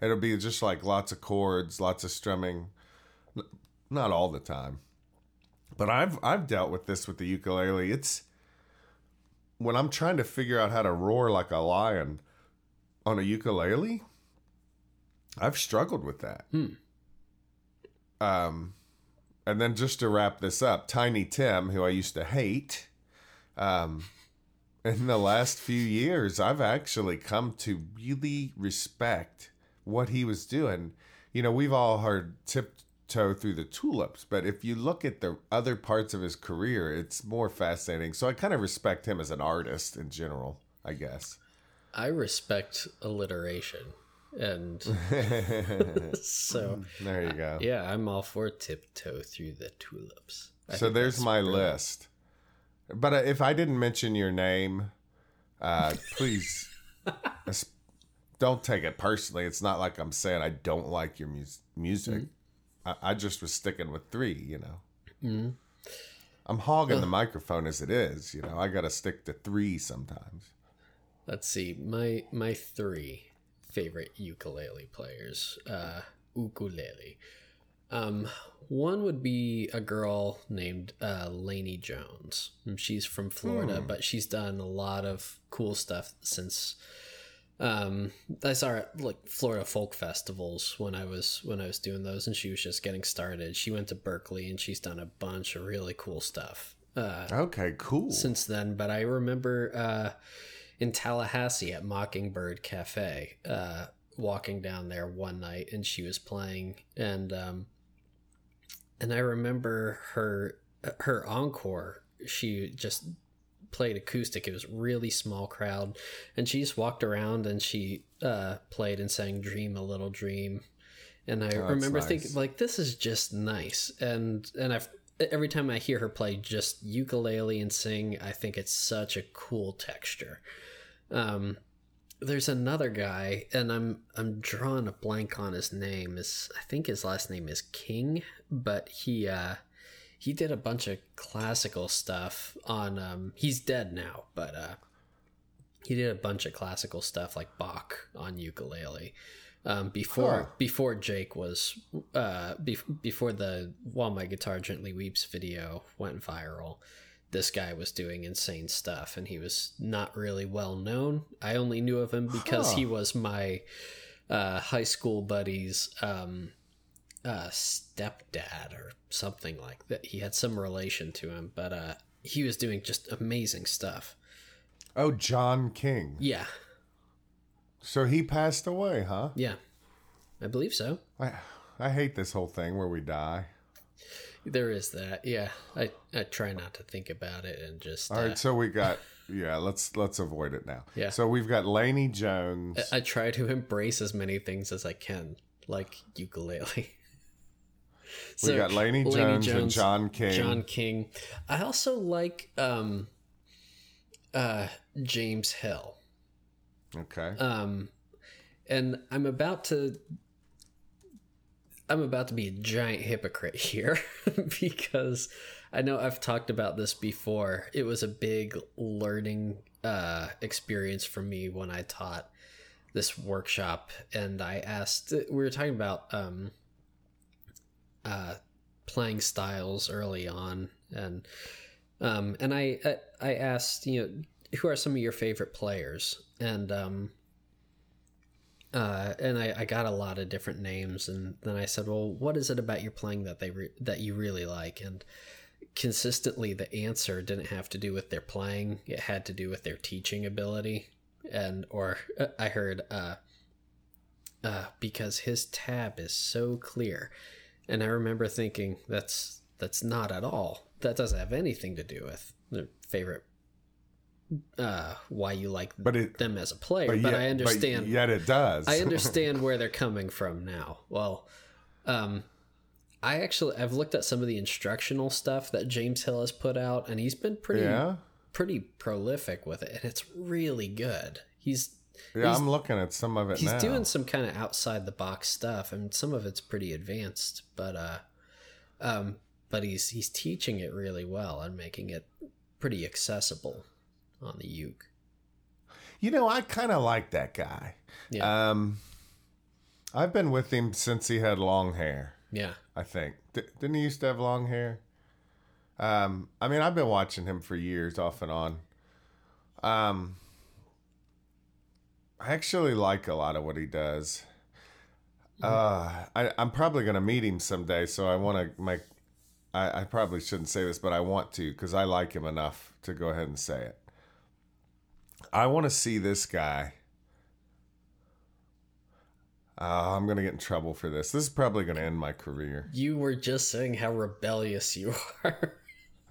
It'll be just like lots of chords, lots of strumming. Not all the time. But I've I've dealt with this with the ukulele. It's when I'm trying to figure out how to roar like a lion on a ukulele, I've struggled with that. Um and then just to wrap this up, Tiny Tim, who I used to hate, um, in the last few years, I've actually come to really respect what he was doing. You know, we've all heard tiptoe through the tulips, but if you look at the other parts of his career, it's more fascinating. So I kind of respect him as an artist in general, I guess. I respect alliteration. And [LAUGHS] [LAUGHS] so There you go. yeah, I'm all for tiptoe through the tulips. I so there's my list. But uh, if I didn't mention your name, uh, please [LAUGHS] don't take it personally. It's not like I'm saying I don't like your mus- music. Mm-hmm. I-, I just was sticking with three, you know. I'm hogging the microphone as it is, you know. I got to stick to three sometimes. Let's see. My my three favorite ukulele players. Uh ukulele. Um one would be a girl named uh Laney Jones. She's from Florida, but she's done a lot of cool stuff since um I saw her at like Florida folk festivals when I was when I was doing those and she was just getting started. She went to Berklee and she's done a bunch of really cool stuff. Uh Okay, cool. since then, but I remember uh, in Tallahassee at Mockingbird Cafe, uh, walking down there one night and she was playing and um and I remember her her encore she just played acoustic. It was really small crowd. And she just walked around and she uh played and sang dream a little dream. And I Oh, remember nice. thinking like this is just nice. And and I've every time I hear her play just ukulele and sing I think it's such a cool texture. Um there's another guy and i'm i'm drawing a blank on his name. Is i think his last name is king but he uh he did a bunch of classical stuff on um he's dead now but uh he did a bunch of classical stuff like bach on ukulele um before Huh. before jake was uh bef- before the while my guitar gently weeps video went viral this guy was doing insane stuff and he was not really well known. I only knew of him because Huh. he was my uh, high school buddy's um, uh, stepdad or something like that. He had some relation to him, but uh, he was doing just amazing stuff. Oh, John King. Yeah, So he passed away, huh? yeah, I believe so. I I hate this whole thing where we die. There is that. Yeah, I, I try not to think about it and just. All uh, right, so we got yeah. Let's let's avoid it now. Yeah. So we've got Laney Jones. I try to embrace as many things as I can, like ukulele. We got Laney Jones, and John King. John King. I also like um, uh, James Hill. Okay. Um, and I'm about to. I'm about to be a giant hypocrite [LAUGHS] here [LAUGHS] because I know I've talked about this before. It was a big learning uh, experience for me when I taught this workshop, and I asked. We were talking about um, uh, playing styles early on, and um, and I I, asked you know who are some of your favorite players, and um, uh, and I, I got a lot of different names, and then I said, well, what is it about your playing that they re- that you really like, and consistently the answer didn't have to do with their playing; it had to do with their teaching ability, and or uh, I heard uh, uh, because his tab is so clear, and I remember thinking that's that's not at all. That doesn't have anything to do with their favorite. Uh, why you like But it- them as a player, but, yet, I understand. yet it does. I [LAUGHS] understand where they're coming from now. Well, um, I actually I've looked at some of the instructional stuff that James Hill has put out, and he's been pretty yeah. pretty prolific with it, and it's really good. He's Yeah, he's- I'm looking at some of it he's now. doing some kind of outside the box stuff, and some of it's pretty advanced, but uh, um, but he's he's teaching it really well and making it pretty accessible on the uke. You know, I kind of like that guy. Yeah. Um, I've been with him since he had long hair. Yeah, I think D- didn't he used to have long hair? Um, I mean, I've been watching him for years, off and on. Um, I actually like a lot of what he does. Uh, I, I'm probably gonna meet him someday, so I want to make. I, I probably shouldn't say this, but I want to because I like him enough to go ahead and say it. I want to see this guy. Uh, I'm gonna get in trouble for this. This is probably gonna end my career. you were just saying how rebellious you [LAUGHS] are.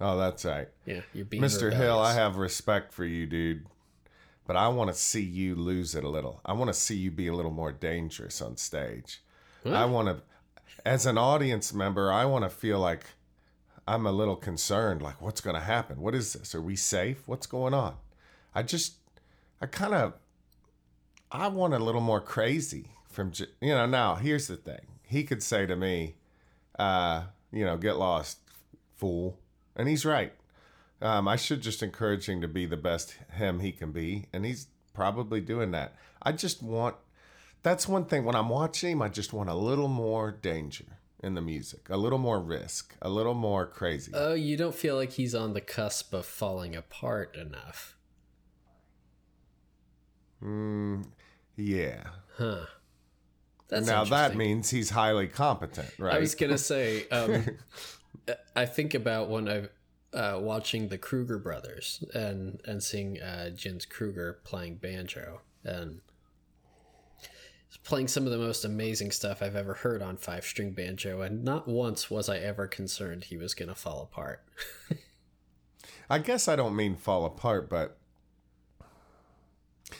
Oh, that's right. yeah, you're being Mr. Hill, I have respect for you, dude. But I want to see you lose it a little. I want to see you be a little more dangerous on stage. I want to, as an audience member, I want to feel like I'm a little concerned. Like, what's going to happen? What is this? Are we safe? What's going on? I just, I kind of, I want a little more crazy from, you know, now here's the thing. He could say to me, uh, you know, get lost, fool. And he's right. Um, I should just encourage him to be the best him he can be, and he's probably doing that. I just want that's one thing when I'm watching him, I just want a little more danger in the music, a little more risk, a little more crazy. Oh, you don't feel like he's on the cusp of falling apart enough. mm, yeah. Huh. That's now that means he's highly competent, right? I was gonna say, um, [LAUGHS] I think about when I uh, watching the Kruger brothers and and seeing uh, Jens Kruger playing banjo, and playing some of the most amazing stuff I've ever heard on five string banjo, and not once was I ever concerned he was going to fall apart. [LAUGHS] I guess I don't mean fall apart, but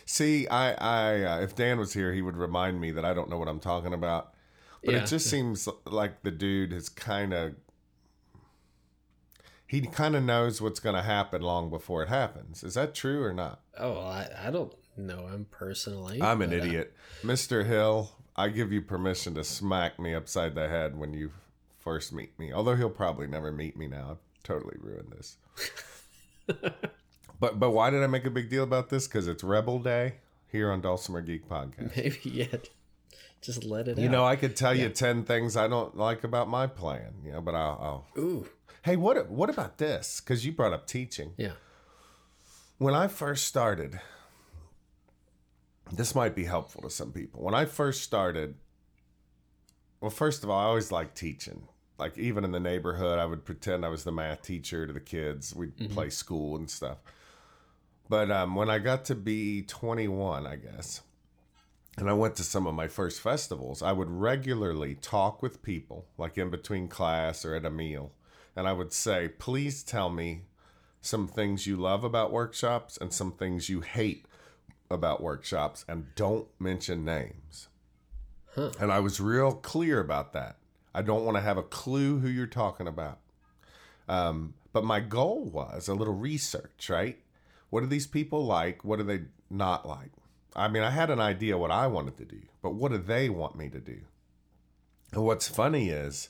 see, I, I, uh, if Dan was here, he would remind me that I don't know what I'm talking about. But Yeah. it just seems like the dude has kind of, he kind of knows what's going to happen long before it happens. Is that true or not? Oh, I, I don't know him personally. I'm an but, uh, idiot. Mr. Hill, I give you permission to smack me upside the head when you first meet me. Although he'll probably never meet me now. I've totally ruined this. [LAUGHS] but but why did I make a big deal about this? Because it's Rebel Day here on Dulcimer Geek Podcast. maybe [LAUGHS] yet. just let it You out. know, I could tell you ten things I don't like about my plan. You know, but I'll. I'll... Ooh, Hey, what what about this? Because you brought up teaching. yeah, when I first started, this might be helpful to some people. When I first started, well, first of all, I always liked teaching. Like even in the neighborhood, I would pretend I was the math teacher to the kids. We'd play school and stuff. But um, when I got to be 21, I guess, and I went to some of my first festivals, I would regularly talk with people, like in between class or at a meal, and I would say, "Please tell me some things you love about workshops and some things you hate about workshops and don't mention names. Huh. And I was real clear about that. I don't want to have a clue who you're talking about. Um, but my goal was a little research, right? What do these people like? What do they not like? I mean, I had an idea what I wanted to do, but what do they want me to do? And what's funny is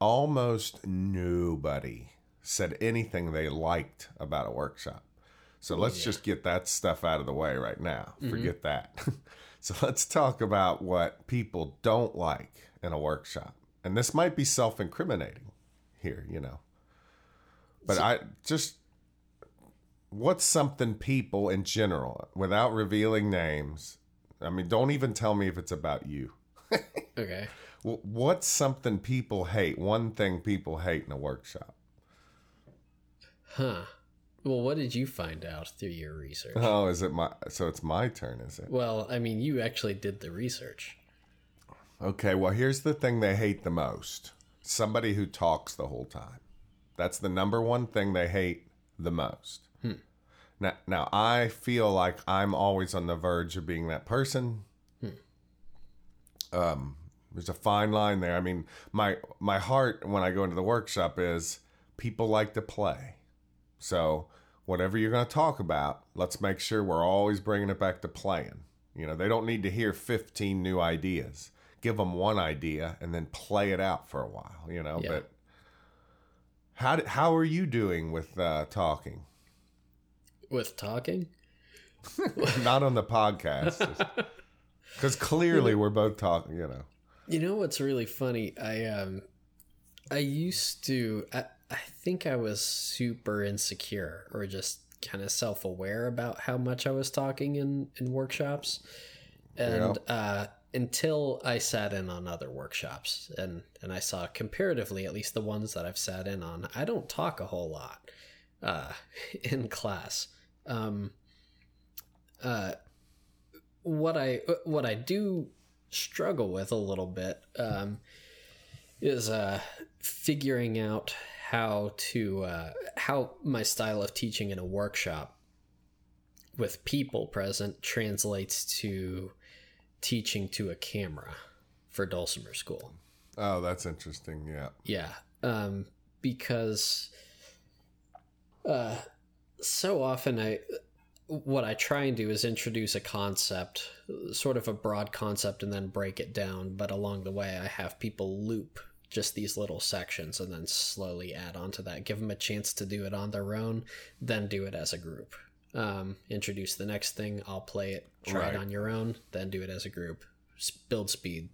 almost nobody said anything they liked about a workshop. So oh, let's just get that stuff out of the way right now. Mm-hmm. Forget that. [LAUGHS] so let's talk about what people don't like in a workshop. And this might be self incriminating here, you know. But I just, what's something people in general, without revealing names, I mean, don't even tell me if it's about you. [LAUGHS] okay. Wh- What's something people hate? One thing people hate in a workshop. Huh. Well, what did you find out through your research? Oh, is it my? So it's my turn, is it? Well, I mean, you actually did the research. Okay. Well, here's the thing they hate the most: somebody who talks the whole time. That's the number one thing they hate the most. Now, now I feel like I'm always on the verge of being that person. Um, there's a fine line there. I mean, my my heart when I go into the workshop is people like to play. So whatever you're going to talk about, let's make sure we're always bringing it back to playing. You know, they don't need to hear 15 new ideas. Give them one idea and then play it out for a while. You know, Yeah. but how how are you doing with uh, talking? With talking? [LAUGHS] Not on the podcast, [LAUGHS] because clearly we're both talking. You know. You know what's really funny? I um I used to I, I think I was super insecure or just kind of self-aware about how much I was talking in in workshops. And uh until I sat in on other workshops and and I saw comparatively at least the ones that I've sat in on, I don't talk a whole lot uh [LAUGHS] in class. Um uh what I what I do struggle with a little bit um, is uh, figuring out how to uh, how my style of teaching in a workshop with people present translates to teaching to a camera for dulcimer school Oh, that's interesting. Yeah. yeah um, because uh, so often i what i try and do is introduce a concept sort of a broad concept and then break it down. But along the way i have people loop just these little sections and then slowly add on to that. Give them a chance to do it on their own then do it as a group. Um, introduce the next thing i'll play it try Right. it on your own then do it as a group. S- build speed.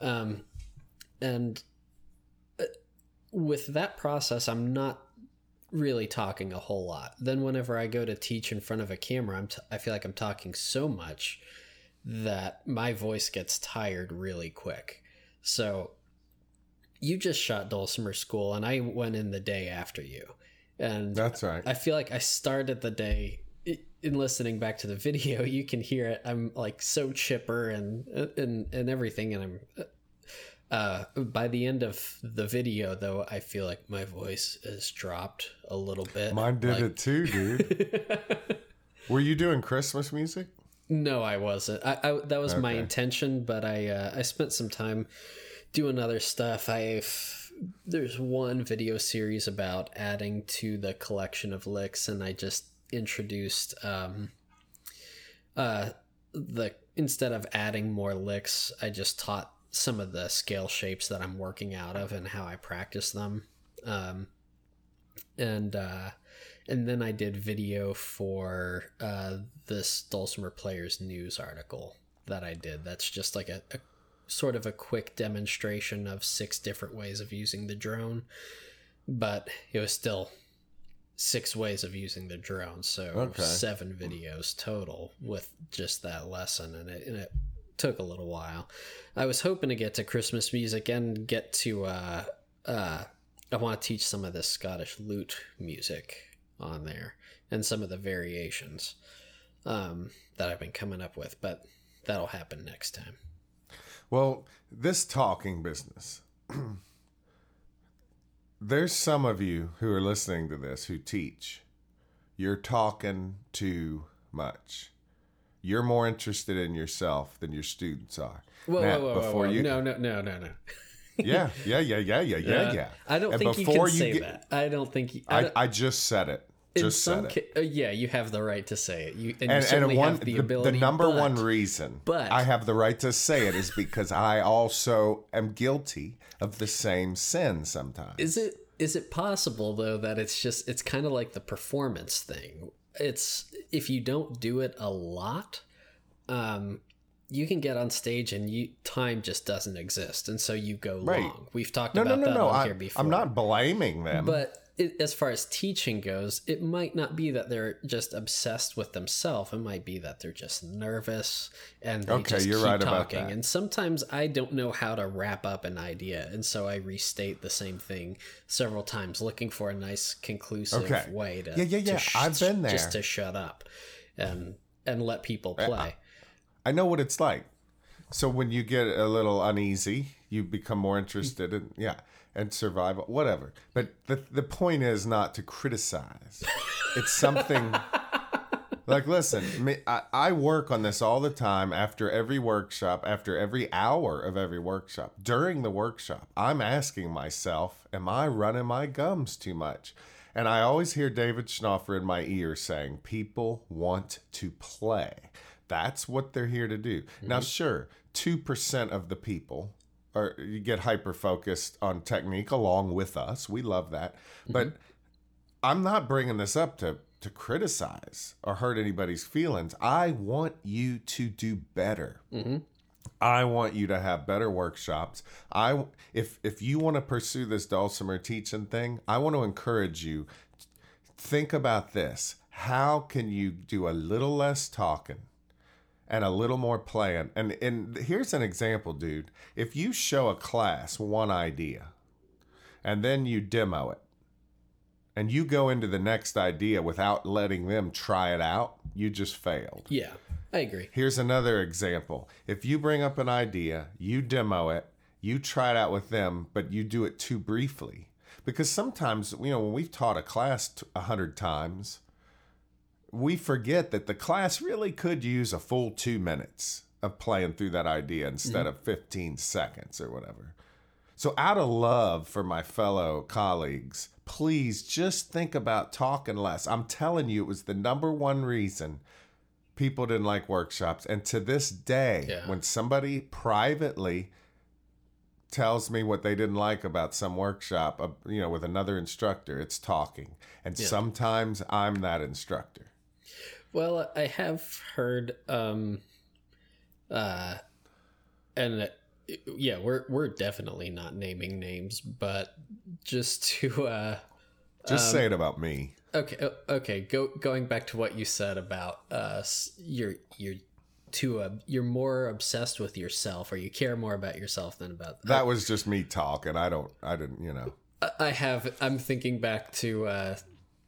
Um, and uh, with that process i'm not really talking a whole lot then whenever i go to teach in front of a camera I'm t- i feel like i'm talking so much that my voice gets tired really quick so you just shot dulcimer school and i went in the day after you and That's right. I feel like I started the day. In listening back to the [LAUGHS] video, you can hear it. I'm like so chipper and and and everything, and I'm. Uh, by the end of the video, though, I feel like my voice has dropped a little bit. Mine did Like- it too, dude. [LAUGHS] Were you doing Christmas music? No, I wasn't. I, I that was my intention, but I uh, I spent some time doing other stuff. I've there's one video series about adding to the collection of licks, and I just introduced um uh the instead of adding more licks, I just taught some of the scale shapes that I'm working out of and how I practice them. Um, and uh, and then I did video for uh, this Dulcimer Players News article that I did. That's just like a, a sort of a quick demonstration of six different ways of using the drone, but it was still six ways of using the drone. So Okay. seven videos total with just that lesson, and it, and it took a little while. I was hoping to get to Christmas music and get to uh uh I want to teach some of the Scottish lute music on there and some of the variations um that I've been coming up with, but that'll happen next time. Well, this talking business. [CLEARS THROAT] There's some of you who are listening to this who teach. You're talking too much. You're more interested in yourself than your students are. Whoa, Now, whoa, whoa, whoa, before whoa. you- No, no, no, no, no. Yeah, yeah, yeah, yeah, yeah, yeah, Uh, yeah. I don't And think you can you say get- that. I don't think you, I, I, don't- I just said it. in Just said it. uh, yeah, you have the right to say it. You and, you and, certainly and one, have the the, ability. the number but- one reason but- I have the right to say it is because I also am guilty of the same sin sometimes. Is it is it possible though that it's just it's kind of like the performance thing. It's if you don't do it a lot, um you can get on stage and you time just doesn't exist and so you go Right. long. We've talked no, no, about no, that no. on I, here before. I'm not blaming them. But it, as far as teaching goes, it might not be that they're just obsessed with themselves. It might be that they're just nervous and they Okay, just you're keep right about talking. that. And sometimes I don't know how to wrap up an idea, and so I restate the same thing several times, looking for a nice conclusive Okay. way to Yeah, yeah, to yeah. I've been there. just to shut up and and let people play. I know what it's like. So when you get a little uneasy, you become more interested in yeah, and survival, whatever. But the the point is not to criticize. It's something [LAUGHS] like listen, I, I work on this all the time after every workshop, after every hour of every workshop. During the workshop, I'm asking myself, am I running my gums too much? And I always hear David Schnaufer in my ear saying, people want to play. That's what they're here to do. Now, mm-hmm. sure, 2% of the people are you get hyper focused on technique along with us. We love that. Mm-hmm. But I'm not bringing this up to to criticize or hurt anybody's feelings. I want you to do better. Mm-hmm. I want you to have better workshops. I if if you want to pursue this dulcimer teaching thing, I want to encourage you. Think about this. How can you do a little less talking and a little more plan. And and here's an example, dude. If you show a class one idea and then you demo it and you go into the next idea without letting them try it out, you just failed. Yeah, I agree. Here's another example. If you bring up an idea, you demo it, you try it out with them, but you do it too briefly. Because sometimes, you know, when we've taught a class a hundred times, we forget that the class really could use a full two minutes of playing through that idea instead of 15 seconds or whatever. So, out of love for my fellow colleagues, please just think about talking less. I'm telling you, it was the number one reason people didn't like workshops. And to this day, Yeah. when somebody privately tells me what they didn't like about some workshop, uh, you know, with another instructor, it's talking. And sometimes I'm that instructor. Well, I have heard, um, uh, and uh, yeah, we're we're definitely not naming names, but just to uh, Just say it about me. okay, okay, go going back to what you said about uh, you're you're too uh, you're more obsessed with yourself, or you care more about yourself than about That was just me talking. I don't, I didn't, you know. I- I have. I'm thinking back to uh,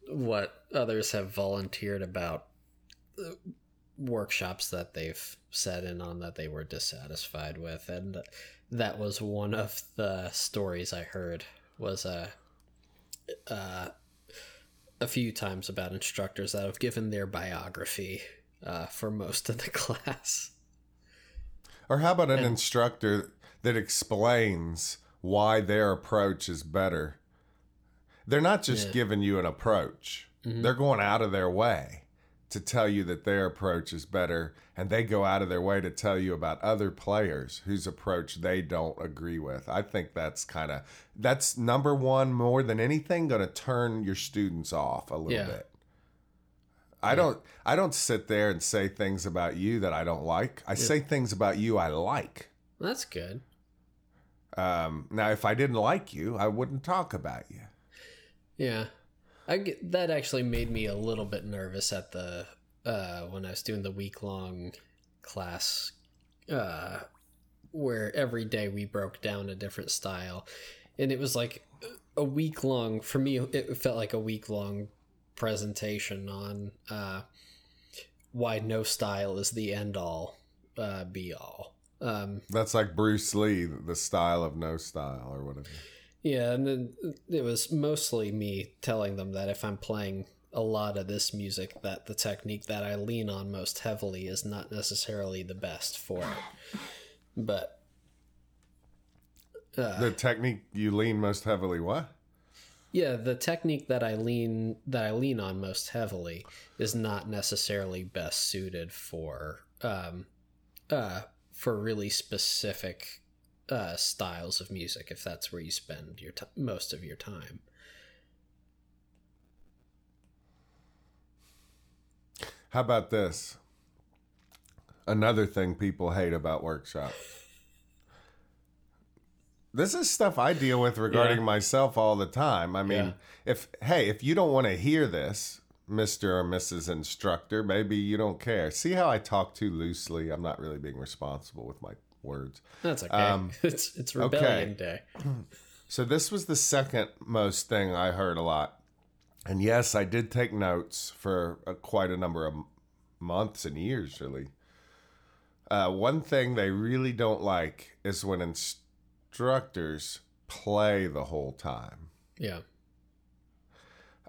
what others have volunteered about workshops that they've set in on that they were dissatisfied with and that was one of the stories i heard was a uh, a few times about instructors that have given their biography uh, for most of the [LAUGHS] class. Or how about an instructor that explains why their approach is better? They're not just Yeah. giving you an approach. They're going out of their way to tell you that their approach is better and they go out of their way to tell you about other players whose approach they don't agree with. I think that's kind of that's number one more than anything going to turn your students off a little Yeah. bit. I don't i don't sit there and say things about you that i don't like. I say things about you i like. That's good. Um, now if i didn't like you i wouldn't talk about you. Yeah, I get, that actually made me a little bit nervous at the uh, when I was doing the week long class, uh, where every day we broke down a different style, and it was like a week long for me. It felt like a week long presentation on uh, why no style is the end all uh, be all. Um, That's like Bruce Lee, the style of no style or whatever. Yeah, and then it was mostly me telling them that if I'm playing a lot of this music, that the technique that I lean on most heavily is not necessarily the best for it. But uh, The technique you lean most heavily, what? yeah, the technique that I lean that I lean on most heavily is not necessarily best suited for um, uh, for really specific uh, styles of music. If that's where you spend your t- most of your time. How about this? Another thing people hate about workshop. This is stuff I deal with regarding Yeah. myself all the time. I mean, Yeah. if hey, if you don't want to hear this, Mr. or Mrs. Instructor, maybe you don't care. See how I talk too loosely? I'm not really being responsible with my words. That's okay. Um, [LAUGHS] it's it's rebellion okay. day. [CLEARS THROAT] So this was the second most thing I heard a lot. And yes, I did take notes for uh, quite a number of months and years, really. Uh, one thing they really don't like is when instructors play the whole time. Yeah.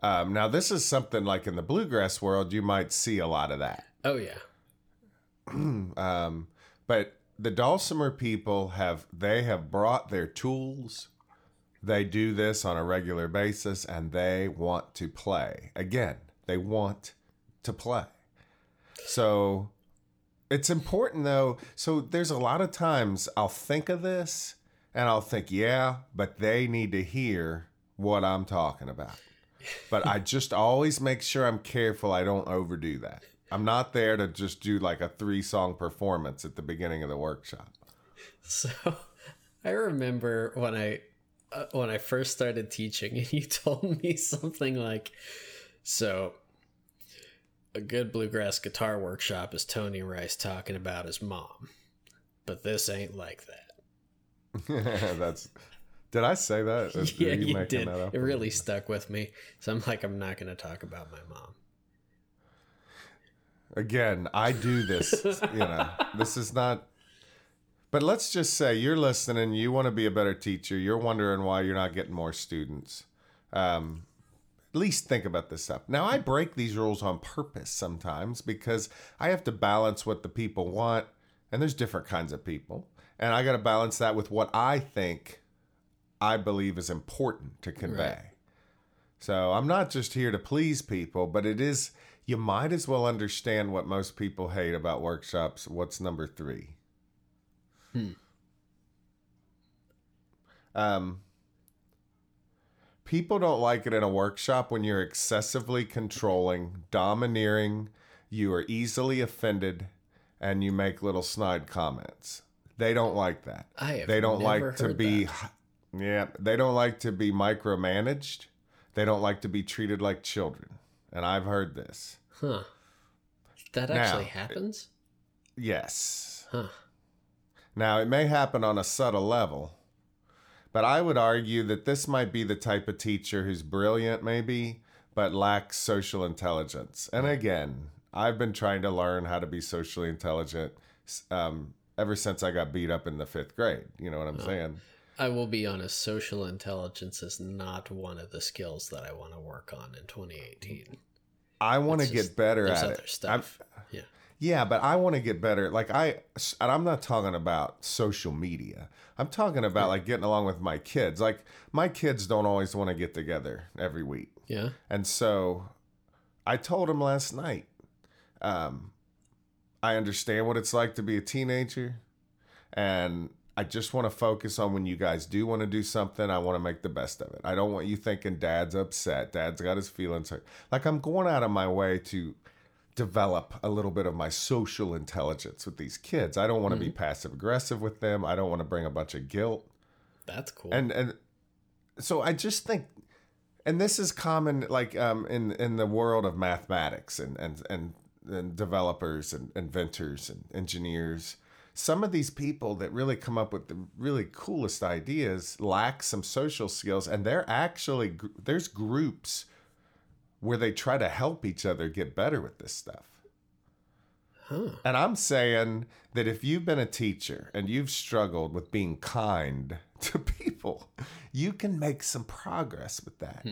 Um, now, this is something like in the bluegrass world, you might see a lot of that. Oh yeah. [CLEARS THROAT] Um, but the dulcimer people have they have brought their tools. They do this on a regular basis, and they want to play. Again, they want to play. So it's important though. So there's a lot of times I'll think of this and I'll think, yeah, but they need to hear what I'm talking about. But I just always make sure I'm careful I don't overdo that. I'm not there to just do like a three song performance at the beginning of the workshop. So [LAUGHS] I remember when I uh, when I first started teaching, and [LAUGHS] you told me something like, "So a good bluegrass guitar workshop is Tony Rice talking about his mom, but this ain't like that." [LAUGHS] That's. Did I say that? [LAUGHS] Yeah, you, making did. It really stuck with me. So I'm like, I'm not going to talk about my mom. Again, I do this. you know, [LAUGHS] this is not. But let's just say you're listening. You want to be a better teacher. You're wondering why you're not getting more students. Um, at least think about this stuff. Now, I break these rules on purpose sometimes because I have to balance what the people want, and there's different kinds of people, and I got to balance that with what I think I believe is important to convey. Right. So I'm not just here to please people, but it is, you might as well understand what most people hate about workshops. What's number three? Hmm. Um, people don't like it in a workshop when you're excessively controlling, domineering, you are easily offended, and you make little snide comments. They don't like that I have they don't like to be that. Yeah they don't like to be micromanaged they don't like to be treated like children and i've heard this Huh. That Now- actually happens? yes Huh. now it may happen on a subtle level but i would argue that this might be the type of teacher who's brilliant maybe but lacks social intelligence and again I've been trying to learn how to be socially intelligent um, ever since I got beat up in the fifth grade. You know what I'm saying? I will be honest, social intelligence is not one of the skills that I want to work on in 2018. I want to get better at other it. I'm- stuff. yeah. Yeah, but I want to get better. Like I, and I'm not talking about social media. I'm talking about like getting along with my kids. Like my kids don't always want to get together every week, Yeah. and so I told him last night. Um, I understand what it's like to be a teenager, and I just want to focus on when you guys do want to do something. I want to make the best of it. I don't want you thinking Dad's upset. Dad's got his feelings hurt. Like I'm going out of my way to develop a little bit of my social intelligence with these kids. I don't want to be passive aggressive with them. I don't want to bring a bunch of guilt. That's cool. And and so I just think and this is common like um in in the world of mathematics and and and, and developers and inventors and engineers. Some of these people that really come up with the really coolest ideas lack some social skills and they're actually there's groups where they try to help each other get better with this stuff. huh. And I'm saying that if you've been a teacher and you've struggled with being kind [LAUGHS] to people, you can make some progress with that. Hmm.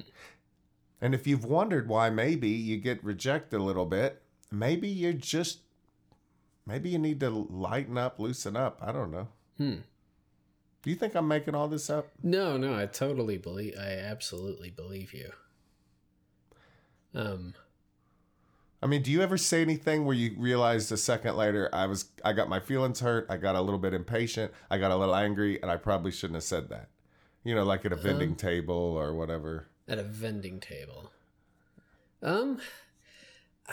And if you've wondered why maybe you get rejected a little bit, maybe you're just, maybe you need to lighten up, loosen up. I don't know. Hmm. Do you think I'm making all this up? No, no, I totally believe. I absolutely believe you. Um. I mean, do you ever say anything where you realized a second later I was I got my feelings hurt, I got a little bit impatient, I got a little angry, and I probably shouldn't have said that. You know, like at a vending table or whatever. at a vending table. Um,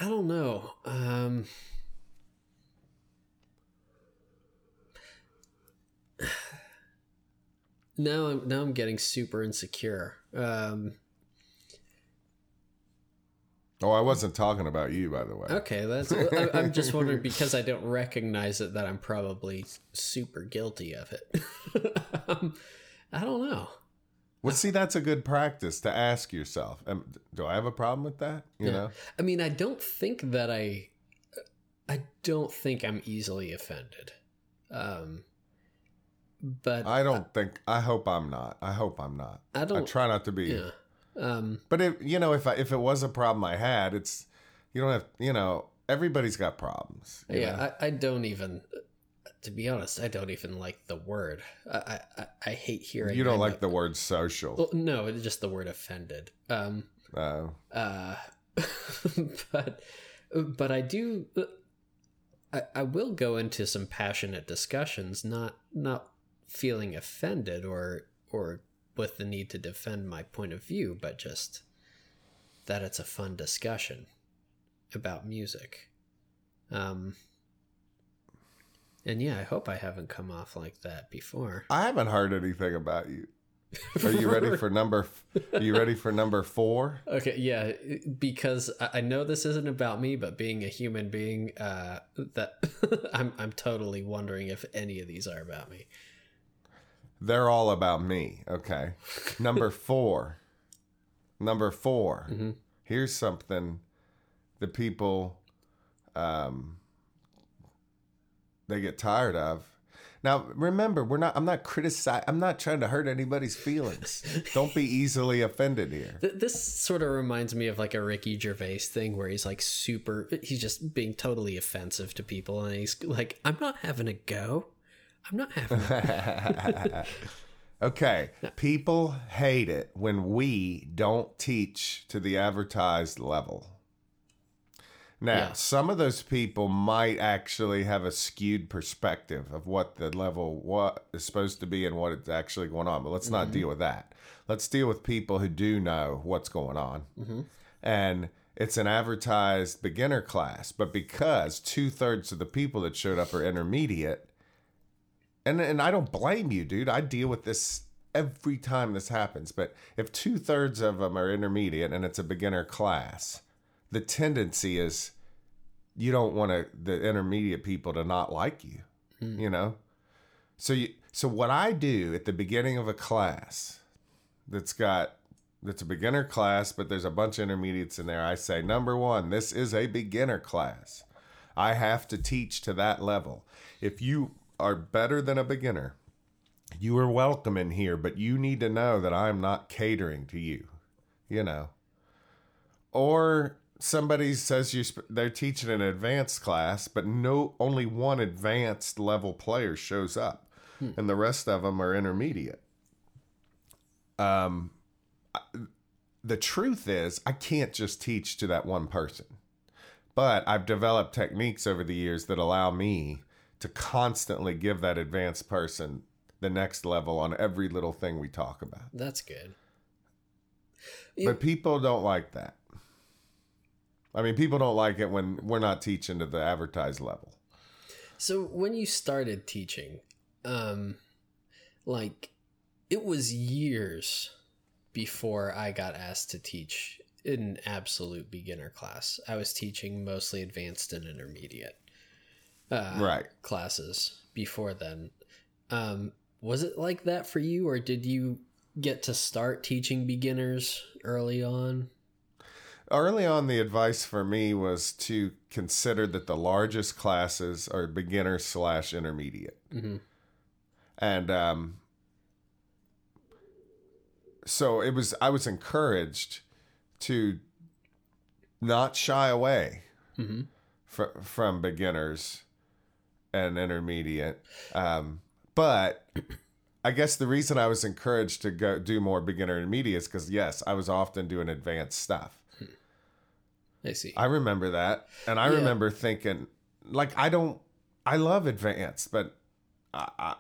I don't know. Um, [SIGHS] now I'm now I'm getting super insecure. Um, Oh, I wasn't talking about you, by the way. okay, that's. I, I'm just wondering because I don't recognize it that I'm probably super guilty of it. [LAUGHS] um, I don't know. Well, see, that's a good practice to ask yourself. Um, do I have a problem with that? You know, I mean, I don't think that I, I don't think I'm easily offended. Um, but I don't think. I hope I'm not. I hope I'm not. I I don't. I try not to be. yeah. Um, But if you know, if I, if it was a problem I had, it's you don't have. You know, everybody's got problems. yeah. I, I don't even. To be honest, I don't even like the word. I I, I hate hearing. You don't like the word social. Well, no, it's just the word offended. Um. Uh, Uh. [LAUGHS] but but I do. I, I will go into some passionate discussions, not not feeling offended or or with the need to defend my point of view, but just that it's a fun discussion about music. Um, and yeah, I hope I haven't come off like that before. I haven't heard anything about you. [LAUGHS] Are you ready for number? Are you ready for number four? Okay, yeah, because I I know this isn't about me, but being a human being, uh, that [LAUGHS] I'm I'm totally wondering if any of these are about me. They're all about me. Okay. Number [LAUGHS] four. Number 4 Mhm. Here's something the people um, they get tired of. Now, remember, we're not. I'm not criticizing. I'm not trying to hurt anybody's feelings. Don't be [LAUGHS] easily offended here. This sort of reminds me of like a Ricky Gervais thing where he's like super, he's just being totally offensive to people, and he's like, "I'm not having a go. I'm not having." [LAUGHS] Okay, people hate it when we don't teach to the advertised level. Now, Yeah. some of those people might actually have a skewed perspective of what the level what is supposed to be and what is actually going on. But let's not mm-hmm. deal with that. Let's deal with people who do know what's going on. Mm-hmm. And it's an advertised beginner class, but because two thirds of the people that showed up are intermediate, and and I don't blame you, dude. I deal with this every time this happens. But if two thirds of them are intermediate and it's a beginner class, the tendency is you don't want to the intermediate people to not like you. Hmm. You know, so you so what I do at the beginning of a class that's got it's a beginner class, but there's a bunch of intermediates in there. I say, number one, this is a beginner class. I have to teach to that level. If you are better than a beginner, you are welcome in here, but you need to know that I'm not catering to you, you know. Or somebody says you sp- they're teaching an advanced class, but no only one advanced level player shows up, and the rest of them are intermediate. Um, I- the truth is, I can't just teach to that one person, but I've developed techniques over the years that allow me to constantly give that advanced person the next level on every little thing we talk about. That's good. But people don't like that. I mean, people don't like it when we're not teaching to the advertised level. So when you started teaching, um, like it was years before I got asked to teach an absolute beginner class. I was teaching mostly advanced and intermediate uh, Right. classes before then. Um, was it like that for you, or did you get to start teaching beginners early on? Early on, the advice for me was to consider that the largest classes are beginner slash intermediate. Mhm. And um, so it was, I was encouraged to not shy away Mm-hmm. fr- from beginners and intermediate. Um, but I guess the reason I was encouraged to go do more beginner and intermediate is because yes, I was often doing advanced stuff. I see. I remember that, and I Yeah. remember thinking, like, I don't, I love advanced, but I, I,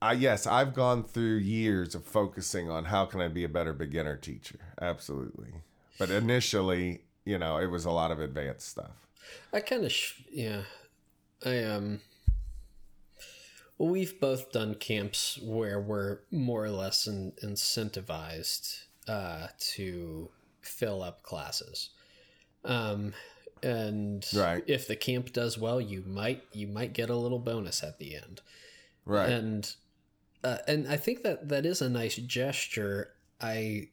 I, yes, I've gone through years of focusing on how can I be a better beginner teacher. Absolutely, but initially, you know, it was a lot of advanced stuff. I kind of, sh- yeah. I um. We've both done camps where we're more or less in, incentivized uh, to fill up classes, um, and Right. if the camp does well, you might you might get a little bonus at the end, Right. and uh, and I think that that is a nice gesture. I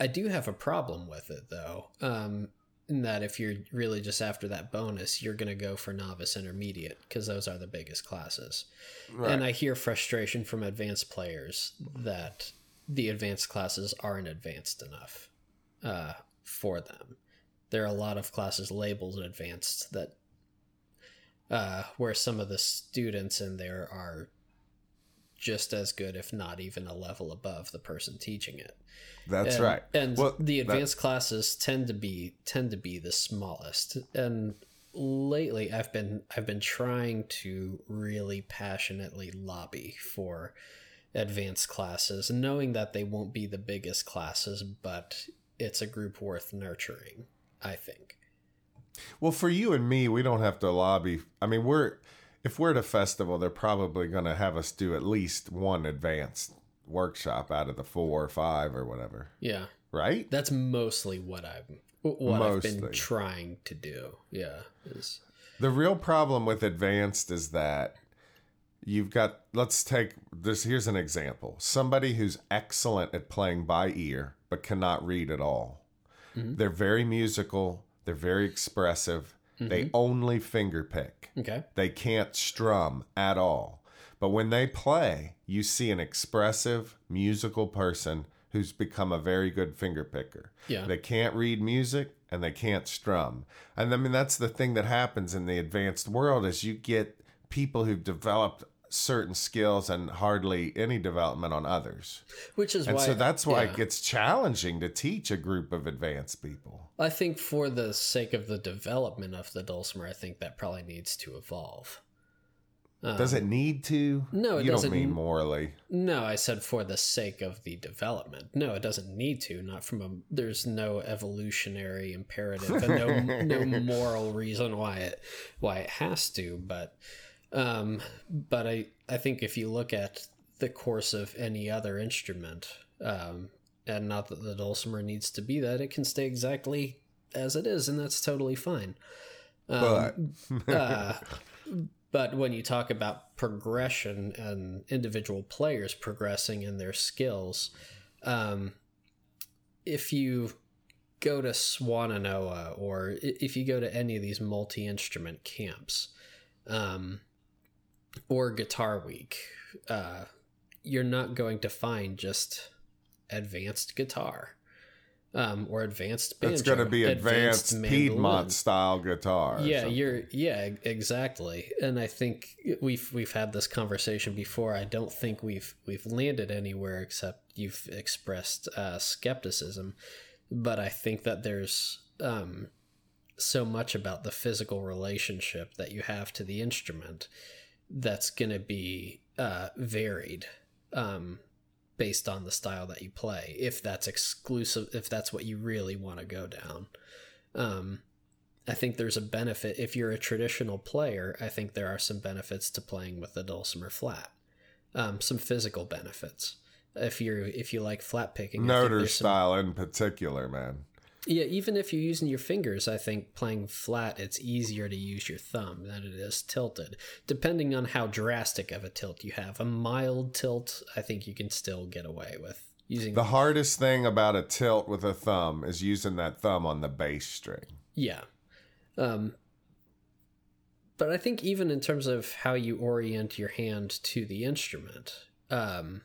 I do have a problem with it though. Um, in that if you're really just after that bonus, you're going to go for novice intermediate because those are the biggest classes. right. And I hear frustration from advanced players that the advanced classes aren't advanced enough uh, for them. There are a lot of classes labeled advanced that uh, where some of the students in there are just as good, if not even a level above the person teaching it. That's And- right. And Well, the that- advanced classes tend to be tend to be the smallest. And lately I've been I've been trying to really passionately lobby for advanced classes, knowing that they won't be the biggest classes, but it's a group worth nurturing, I think. Well, for you and me, we don't have to lobby. I mean, we're if we're at a festival, they're probably going to have us do at least one advanced workshop out of the four or five or whatever, Yeah. right? That's mostly what I've what I've been trying to do. Yeah. Is The real problem with advanced is that you've got let's take this here's an example. Somebody who's excellent at playing by ear but cannot read at all. Mm-hmm. They're very musical, they're very expressive. They mm-hmm. only finger pick. okay. They can't strum at all. But when they play, you see an expressive, musical person who's become a very good finger picker. Yeah. They can't read music and they can't strum. And I mean that's the thing that happens in the advanced world is you get people who've developed certain skills and hardly any development on others. Which is And why so that's why yeah. it gets challenging to teach a group of advanced people. I think for the sake of the development of the dulcimer, I think that probably needs to evolve. Um, Does it need to? no, it you doesn't don't mean morally. No, I said for the sake of the development. No, it doesn't need to. Not from a. There's no evolutionary imperative and no [LAUGHS] no moral reason why it why it has to. But um, but I I think if you look at the course of any other instrument, um, and not that the dulcimer needs to be that, it can stay exactly as it is, and that's totally fine. Um, But [LAUGHS] uh, but when you talk about progression and individual players progressing in their skills, um, if you go to Swannanoa or if you go to any of these multi instrument camps, um, or Guitar Week, uh, you're not going to find just advanced guitar. Um, or advanced banjo. It's going to be advanced, mandolin. Piedmont style guitar. Yeah, you're yeah, exactly. And I think we've we've had this conversation before. I don't think we've we've landed anywhere except you've expressed uh, skepticism. But I think that there's um, so much about the physical relationship that you have to the instrument that's going to be uh, varied um, based on the style that you play. If that's exclusive, if that's what you really want to go down. Um, I think there's a benefit if you're a traditional player. I think there are some benefits to playing with the dulcimer flat, um, some physical benefits. If you're if you like flat picking, Noter some- style in particular, man. Yeah, even if you're using your fingers, I think playing flat, it's easier to use your thumb than it is tilted, depending on how drastic of a tilt you have. A mild tilt, I think you can still get away with using. The hardest thing about a tilt with a thumb is using that thumb on the bass string. Yeah. Um, but I think even in terms of how you orient your hand to the instrument, um,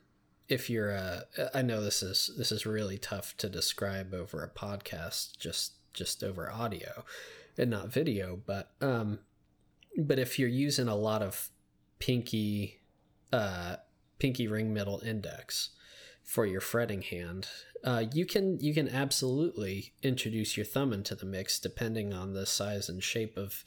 if you're a, I know this is this is really tough to describe over a podcast, just just over audio and not video, but um, but if you're using a lot of pinky, uh, pinky ring middle index for your fretting hand, uh, you can you can absolutely introduce your thumb into the mix depending on the size and shape of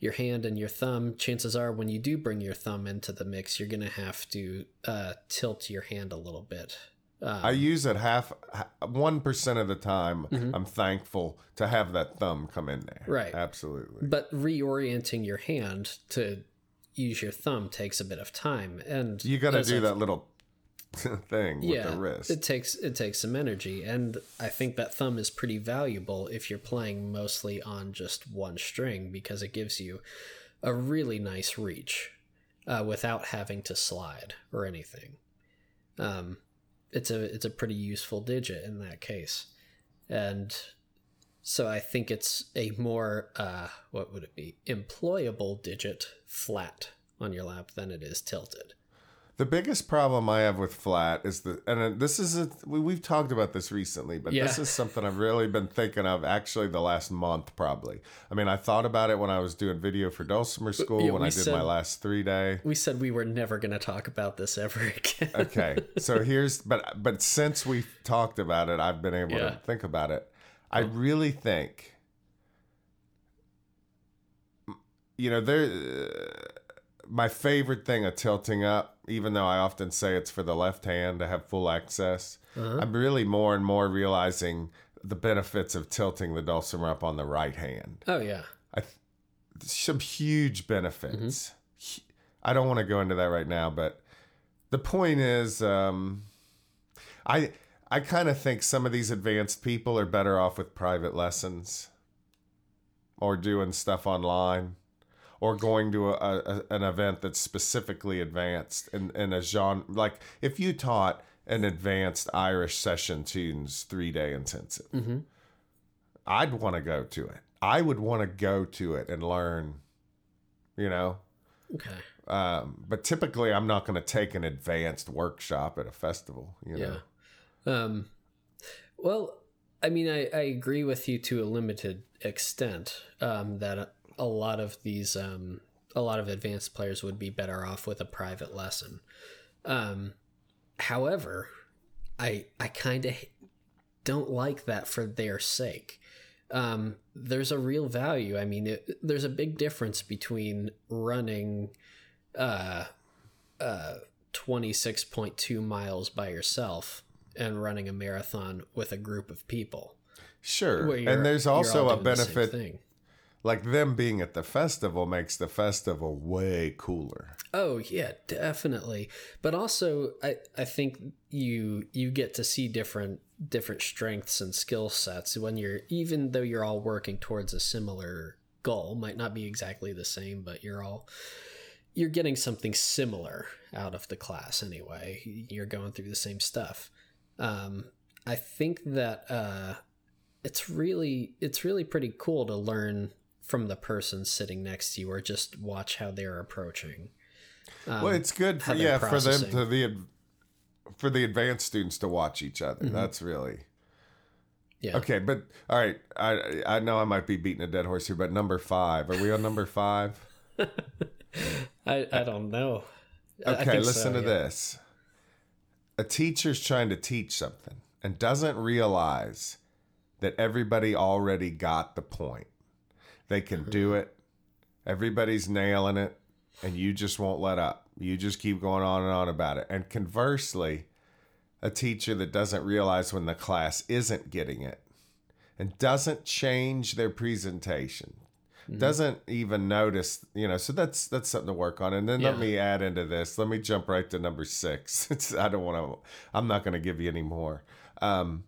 your hand and your thumb. Chances are, when you do bring your thumb into the mix, you're gonna have to uh, tilt your hand a little bit. Um, I use it half one percent of the time. Mhm. I'm thankful to have that thumb come in there. Right. Absolutely. but reorienting your hand to use your thumb takes a bit of time, and You got to do that little [LAUGHS] thing with the wrist. It takes it takes some energy, and I think that thumb is pretty valuable if you're playing mostly on just one string because it gives you a really nice reach uh, without having to slide or anything. Um, it's a it's a pretty useful digit in that case, and so I think it's a more uh, what would it be employable digit flat on your lap than it is tilted. The biggest problem I have with flat is the, and uh, this is a, we, we've talked about this recently, but this is something I've really been thinking of actually the last month, probably. I mean, I thought about it when I was doing video for Dulcimer School yeah, when I did said- my last three day. We said we were never going to talk about this ever [LAUGHS] again. Okay, so here's, but but since we talked about it, I've been able Yeah. to think about it. I really think, you know, there. Uh, my favorite thing of tilting up, even though I often say it's for the left hand to have full access, Uh-huh. I'm really more and more realizing the benefits of tilting the dulcimer up on the right hand. Oh yeah, I th- some huge benefits. Mm-hmm. I don't want to go into that right now, but the point is, um, I I kind of think some of these advanced people are better off with private lessons, or doing stuff online, or going to a, a, an event that's specifically advanced in, in a genre. Like if you taught an advanced Irish session tunes three day intensive, Mm-hmm. I'd want to go to it. I would want to go to it and learn, you know. okay, Um, but typically, I'm not going to take an advanced workshop at a festival. You know, yeah. Um, well, I mean, I, I agree with you to a limited extent um, that a, lot of these, um, a lot of advanced players would be better off with a private lesson. Um, however, I I kind of don't like that for their sake. Um, there's a real value. I mean, it, there's a big difference between running uh, uh, 26.2 miles by yourself and running a marathon with a group of people. sure. And there's also a benefit, thing. Like them being at the festival makes the festival way cooler. Oh yeah, definitely. But also, I I think you you get to see different different strengths and skill sets when you're even though you're all working towards a similar goal, might not be exactly the same, but you're all you're getting something similar out of the class anyway. You're going through the same stuff. Um, I think that uh, it's really it's really pretty cool to learn from the person sitting next to you, or just watch how they're approaching. Um, well, it's good for yeah for them to the for the advanced students to watch each other. Mm-hmm. That's really yeah. Okay, but all right. I I know I might be beating a dead horse here, but number five. Are we on number five? [LAUGHS] I I don't know. Okay, listen so, to yeah. this. A teacher's trying to teach something and doesn't realize that everybody already got the point. They can do it. Everybody's nailing it, and you just won't let up. You just keep going on and on about it. And conversely, a teacher that doesn't realize when the class isn't getting it and doesn't change their presentation mm-hmm. doesn't even notice you know so that's that's something to work on and then yeah. let me add into this let me jump right to number six [LAUGHS] it's, i don't want to i'm not going to give you any more um,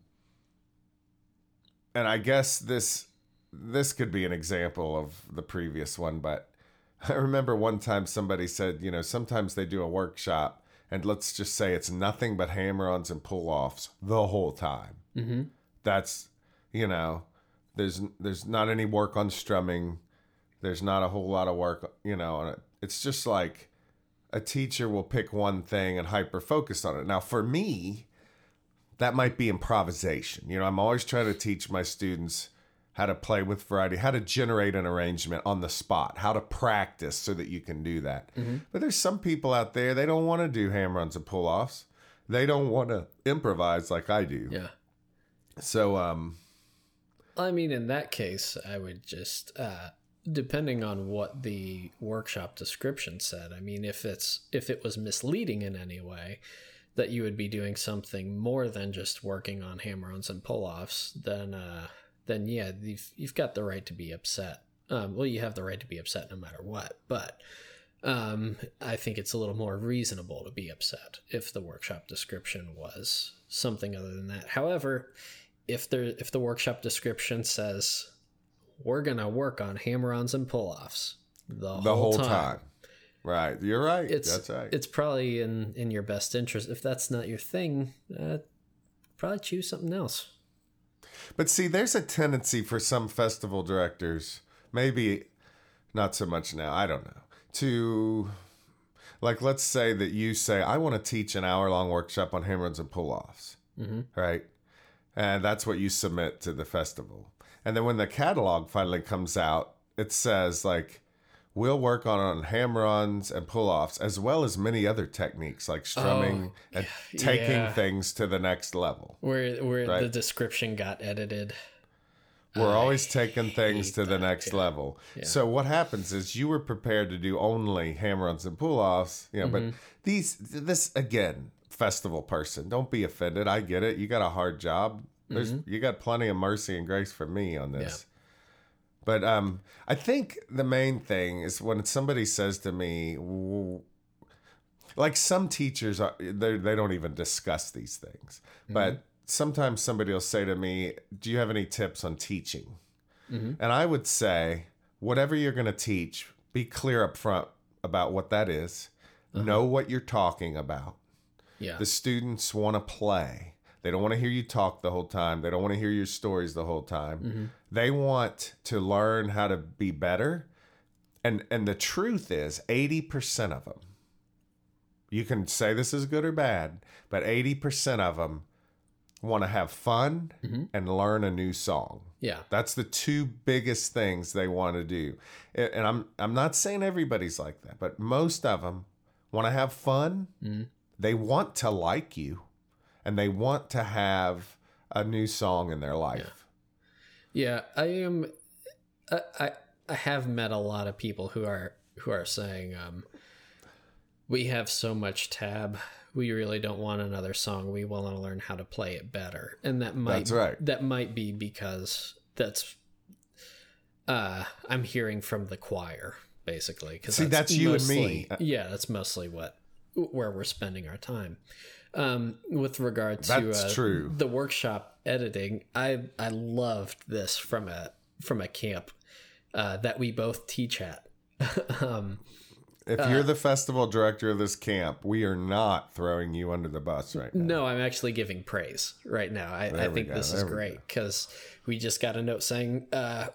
and i guess this this could be an example of the previous one but [LAUGHS] i remember one time somebody said you know sometimes they do a workshop and let's just say it's nothing but hammer-ons and pull-offs the whole time. Mm-hmm. That's you know, there's there's not any work on strumming. There's not a whole lot of work, you know, on it. It's just like a teacher will pick one thing and hyper focus on it. Now, for me, that might be improvisation. You know, I'm always trying to teach my students how to play with variety, how to generate an arrangement on the spot, how to practice so that you can do that. Mm-hmm. But there's some people out there, they don't want to do hammer-ons and pull offs. They don't want to improvise like I do. Yeah. So, um, I mean, in that case, I would just, uh, depending on what the workshop description said, I mean, if it's, if it was misleading in any way, that you would be doing something more than just working on hammer-ons and pull-offs, then, uh, then yeah, you've you've got the right to be upset. Um, well, you have the right to be upset no matter what, but um, I think it's a little more reasonable to be upset if the workshop description was something other than that. However, if there if the workshop description says we're gonna work on hammer-ons and pull-offs the, the whole, whole time, time. Right, you're right. It's, that's right. It's probably in in your best interest. If that's not your thing, uh, probably choose something else. But see, there's a tendency for some festival directors, maybe not so much now, I don't know, to like let's say that you say I want to teach an hour long workshop on hammer-ons and pull-offs, mm-hmm. right? And that's what you submit to the festival. And then when the catalog finally comes out, it says like We'll work on, on hammer-ons and pull-offs, as well as many other techniques like strumming oh, and taking yeah. things to the next level. Where where right? the description got edited. We're I always taking things to the next yeah. level. Yeah. So what happens is you were prepared to do only hammer-ons and pull-offs, you know, mm-hmm. but these this again, festival person, don't be offended. I get it. You got a hard job. There's mm-hmm. you got plenty of mercy and grace for me on this. But um, I think the main thing is when somebody says to me, like some teachers, are, they they don't even discuss these things. Mm-hmm. But sometimes somebody will say to me, "Do you have any tips on teaching?" Mm-hmm. And I would say, whatever you're going to teach, be clear up front about what that is. Uh-huh. Know what you're talking about. Yeah. The students want to play. They don't want to hear you talk the whole time. They don't want to hear your stories the whole time. Mm-hmm. They want to learn how to be better. And and the truth is 80% of them you can say this is good or bad, but 80% of them want to have fun mm-hmm. and learn a new song. Yeah. That's the two biggest things they want to do. And I'm I'm not saying everybody's like that, but most of them want to have fun. Mm-hmm. They want to like you and they want to have a new song in their life. Yeah, I am. I, I I have met a lot of people who are who are saying, um, "We have so much tab. We really don't want another song. We want to learn how to play it better." And that might right. That might be because that's. Uh, I'm hearing from the choir basically. Cause See, that's, that's you mostly, and me. Yeah, that's mostly what where we're spending our time. Um, with regard to uh, true. the workshop editing, I I loved this from a from a camp uh, that we both teach at. [LAUGHS] um, If you're the festival director of this camp, we are not throwing you under the bus right now. No, I'm actually giving praise right now. I, I think go, this is great because we just got a note saying uh,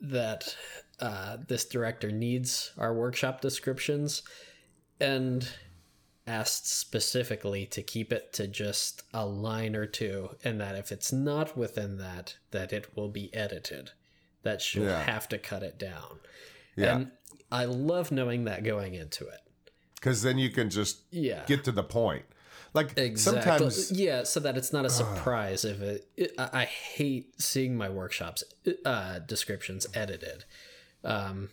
that uh, this director needs our workshop descriptions and asked specifically to keep it to just a line or two, and that if it's not within that, that it will be edited. That she'll Yeah. have to cut it down. Yeah. And I love knowing that going into it. Because then you can just Yeah. get to the point. Like Exactly. sometimes, yeah, so that it's not a surprise if it, it. I I hate seeing my workshops uh, descriptions edited, um,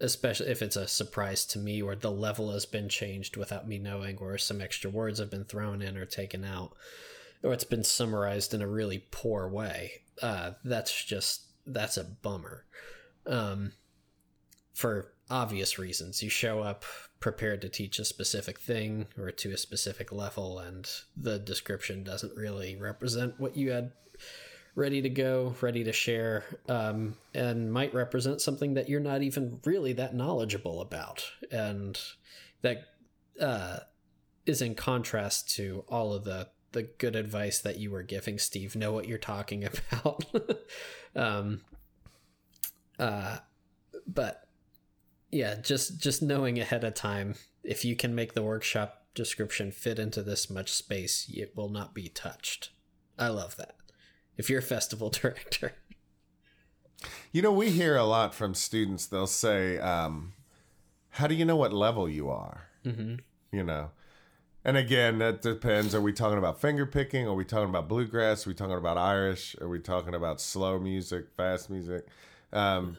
especially if it's a surprise to me, or the level has been changed without me knowing, or some extra words have been thrown in or taken out, or it's been summarized in a really poor way. Uh, that's just that's a bummer. Um, for obvious reasons. You show up prepared to teach a specific thing or to a specific level, and the description doesn't really represent what you had ready to go, ready to share, um, and might represent something that you're not even really that knowledgeable about. And that uh, is in contrast to all of the the good advice that you were giving Steve. Know what you're talking [LAUGHS] about. um, uh, but yeah, just just knowing ahead of time if you can make the workshop description fit into this much space, it will not be touched. I love that. If you're a festival [LAUGHS] director, you know, we hear a lot from students. They'll say, um, "How do you know what level you are?" mm-hmm. You know, and again, that depends. Are we talking about finger picking? Are we talking about bluegrass? Are we talking about Irish? Are we talking about slow music, fast music? Um,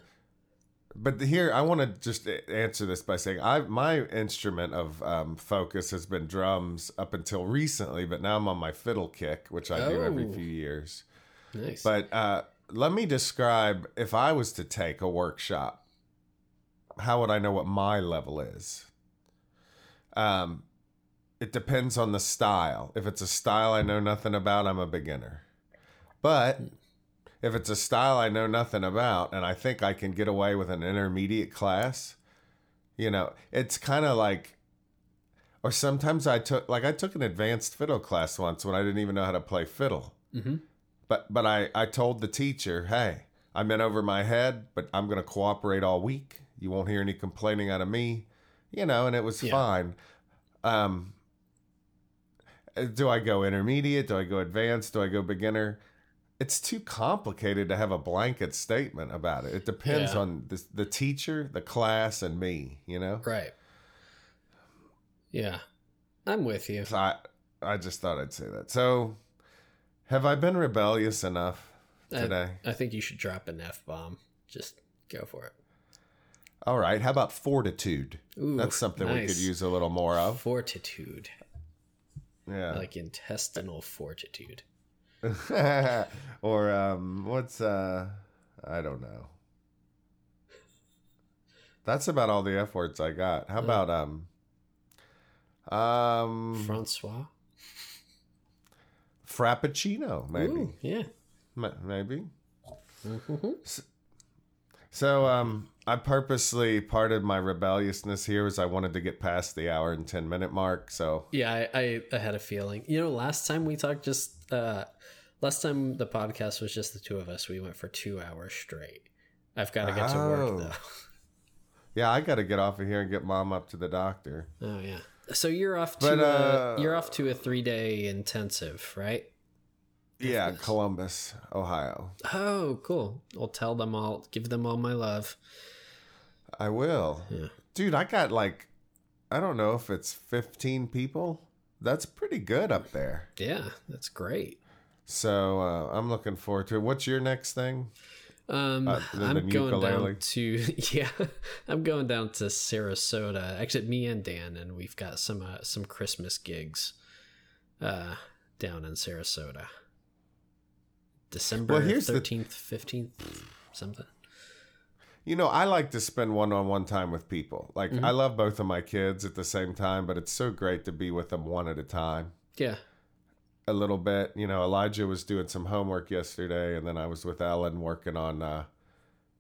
but here, I want to just answer this by saying, I my instrument of um, focus has been drums up until recently, but now I'm on my fiddle kick, which I do every Oh. few years. Nice. But uh, let me describe if I was to take a workshop, how would I know what my level is? Um, it depends on the style. If it's a style I know nothing about, I'm a beginner. But if it's a style I know nothing about and I think I can get away with an intermediate class, you know, it's kind of like or sometimes I took like I took an advanced fiddle class once when I didn't even know how to play fiddle. Mhm. But but I I told the teacher, "Hey, I'm in over my head, but I'm going to cooperate all week. You won't hear any complaining out of me." You know, and it was Yeah. fine. Um do I go intermediate? Do I go advanced? Do I go beginner? It's too complicated to have a blanket statement about it. It depends Yeah. on the, the teacher, the class, and me, you know? right. Yeah, I'm with you. So I, I just thought I'd say that. So, have I been rebellious enough today? I, I think you should drop an f bomb. Just go for it. All right. How about fortitude? Ooh, That's something we could use a little more of. Fortitude, Yeah. like intestinal fortitude. [LAUGHS] or um, what's uh, I don't know. That's about all the F words I got. How about um, um, Francois. Frappuccino maybe, Ooh, yeah. M- maybe. Mhm. So um, I purposely part of my rebelliousness here was I wanted to get past the hour and ten minute mark. So Yeah, I, I, I had a feeling. You know, last time we talked, just uh, last time the podcast was just the two of us. We went for two hours straight. I've got to get to Oh. work though. yeah, I got to get off of here and get mom up to the doctor. Oh yeah. So you're off to But, a, uh, you're off to a three day intensive, right? Yeah. Columbus, Ohio. Oh, cool. I'll tell them all. Give them all my love. I will. Yeah. Dude, I got like, I don't know if it's 15 people. That's pretty good up there. Yeah, that's great. So uh, I'm looking forward to it. What's your next thing? Um, Uh, I'm going ukulele? down to [LAUGHS] yeah, I'm going down to Sarasota. Actually, me and Dan, and we've got some uh, some Christmas gigs, uh, down in Sarasota. December Well, here's the- thirteenth, fifteenth, something. You know, I like to spend one on one time with people. Like, Mm-hmm. I love both of my kids at the same time, but it's so great to be with them one at a time. Yeah, A little bit. You know, Elijah was doing some homework yesterday, and then I was with Ellen working on uh,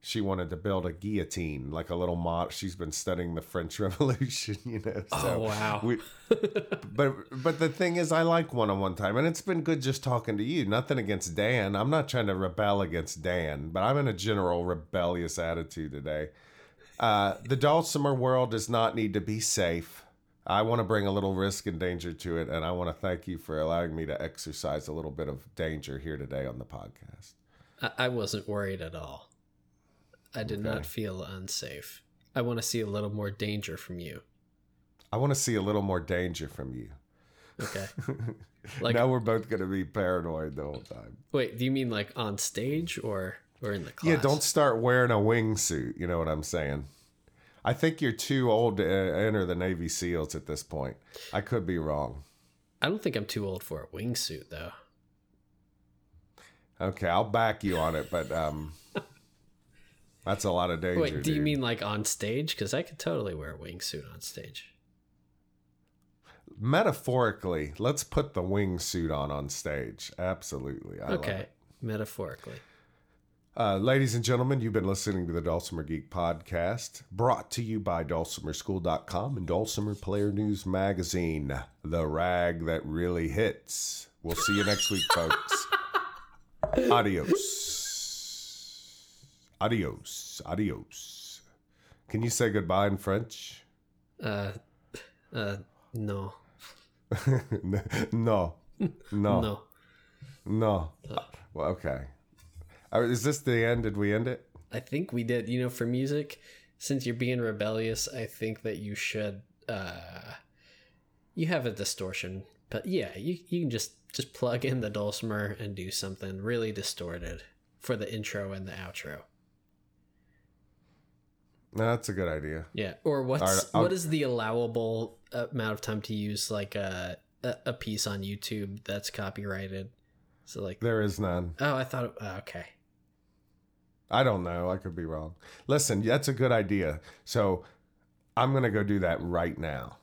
she wanted to build a guillotine, like a little mod. She's been studying the French [LAUGHS] Revolution, you know. So oh wow! we, [LAUGHS] but but the thing is, I like one-on-one time, and it's been good just talking to you. Nothing against Dan. I'm not trying to rebel against Dan, but I'm in a general rebellious attitude today. Uh, the dulcimer world does not need to be safe. I want to bring a little risk and danger to it, and I want to thank you for allowing me to exercise a little bit of danger here today on the podcast. I, wasn't worried at all. I did Okay. not feel unsafe. I want to see a little more danger from you. I want to see a little more danger from you. Okay. [LAUGHS] Like- now we're both going to be paranoid the whole time. Wait, do you mean like on stage or or in the class? Yeah, don't start wearing a wingsuit. You know what I'm saying? I think you're too old to enter the Navy SEALs at this point. I could be wrong. I don't think I'm too old for a wingsuit though. Okay, I'll back you on it, but um, [LAUGHS] that's a lot of danger. Wait, do you dude. mean like on stage? Because I could totally wear a wingsuit on stage. metaphorically? Let's put the wingsuit on on stage. Absolutely. I okay, it. metaphorically. Uh, ladies and gentlemen, you've been listening to the Dulcimer Geek podcast, brought to you by dulcimerschool.com and Dulcimer Player News Magazine, the rag that really hits. We'll see you next week, folks. Adios. Adios. Adios. Can you say goodbye in French? Uh, uh, no, [LAUGHS] no. No. no. No. Well, okay. Uh, Is this the end? Did we end it? I think we did. You know, for music, since you're being rebellious, I think that you should. uh You have a distortion, but yeah, you you can just just plug in the dulcimer and do something really distorted for the intro and the outro. No, that's a good idea. Yeah, or what's right, what is the allowable amount of time to use like a a, a piece on YouTube that's copyrighted? So like, There is none. oh, I thought, oh, okay, I don't know. I could be wrong. Listen, that's a good idea. So I'm going to go do that right now.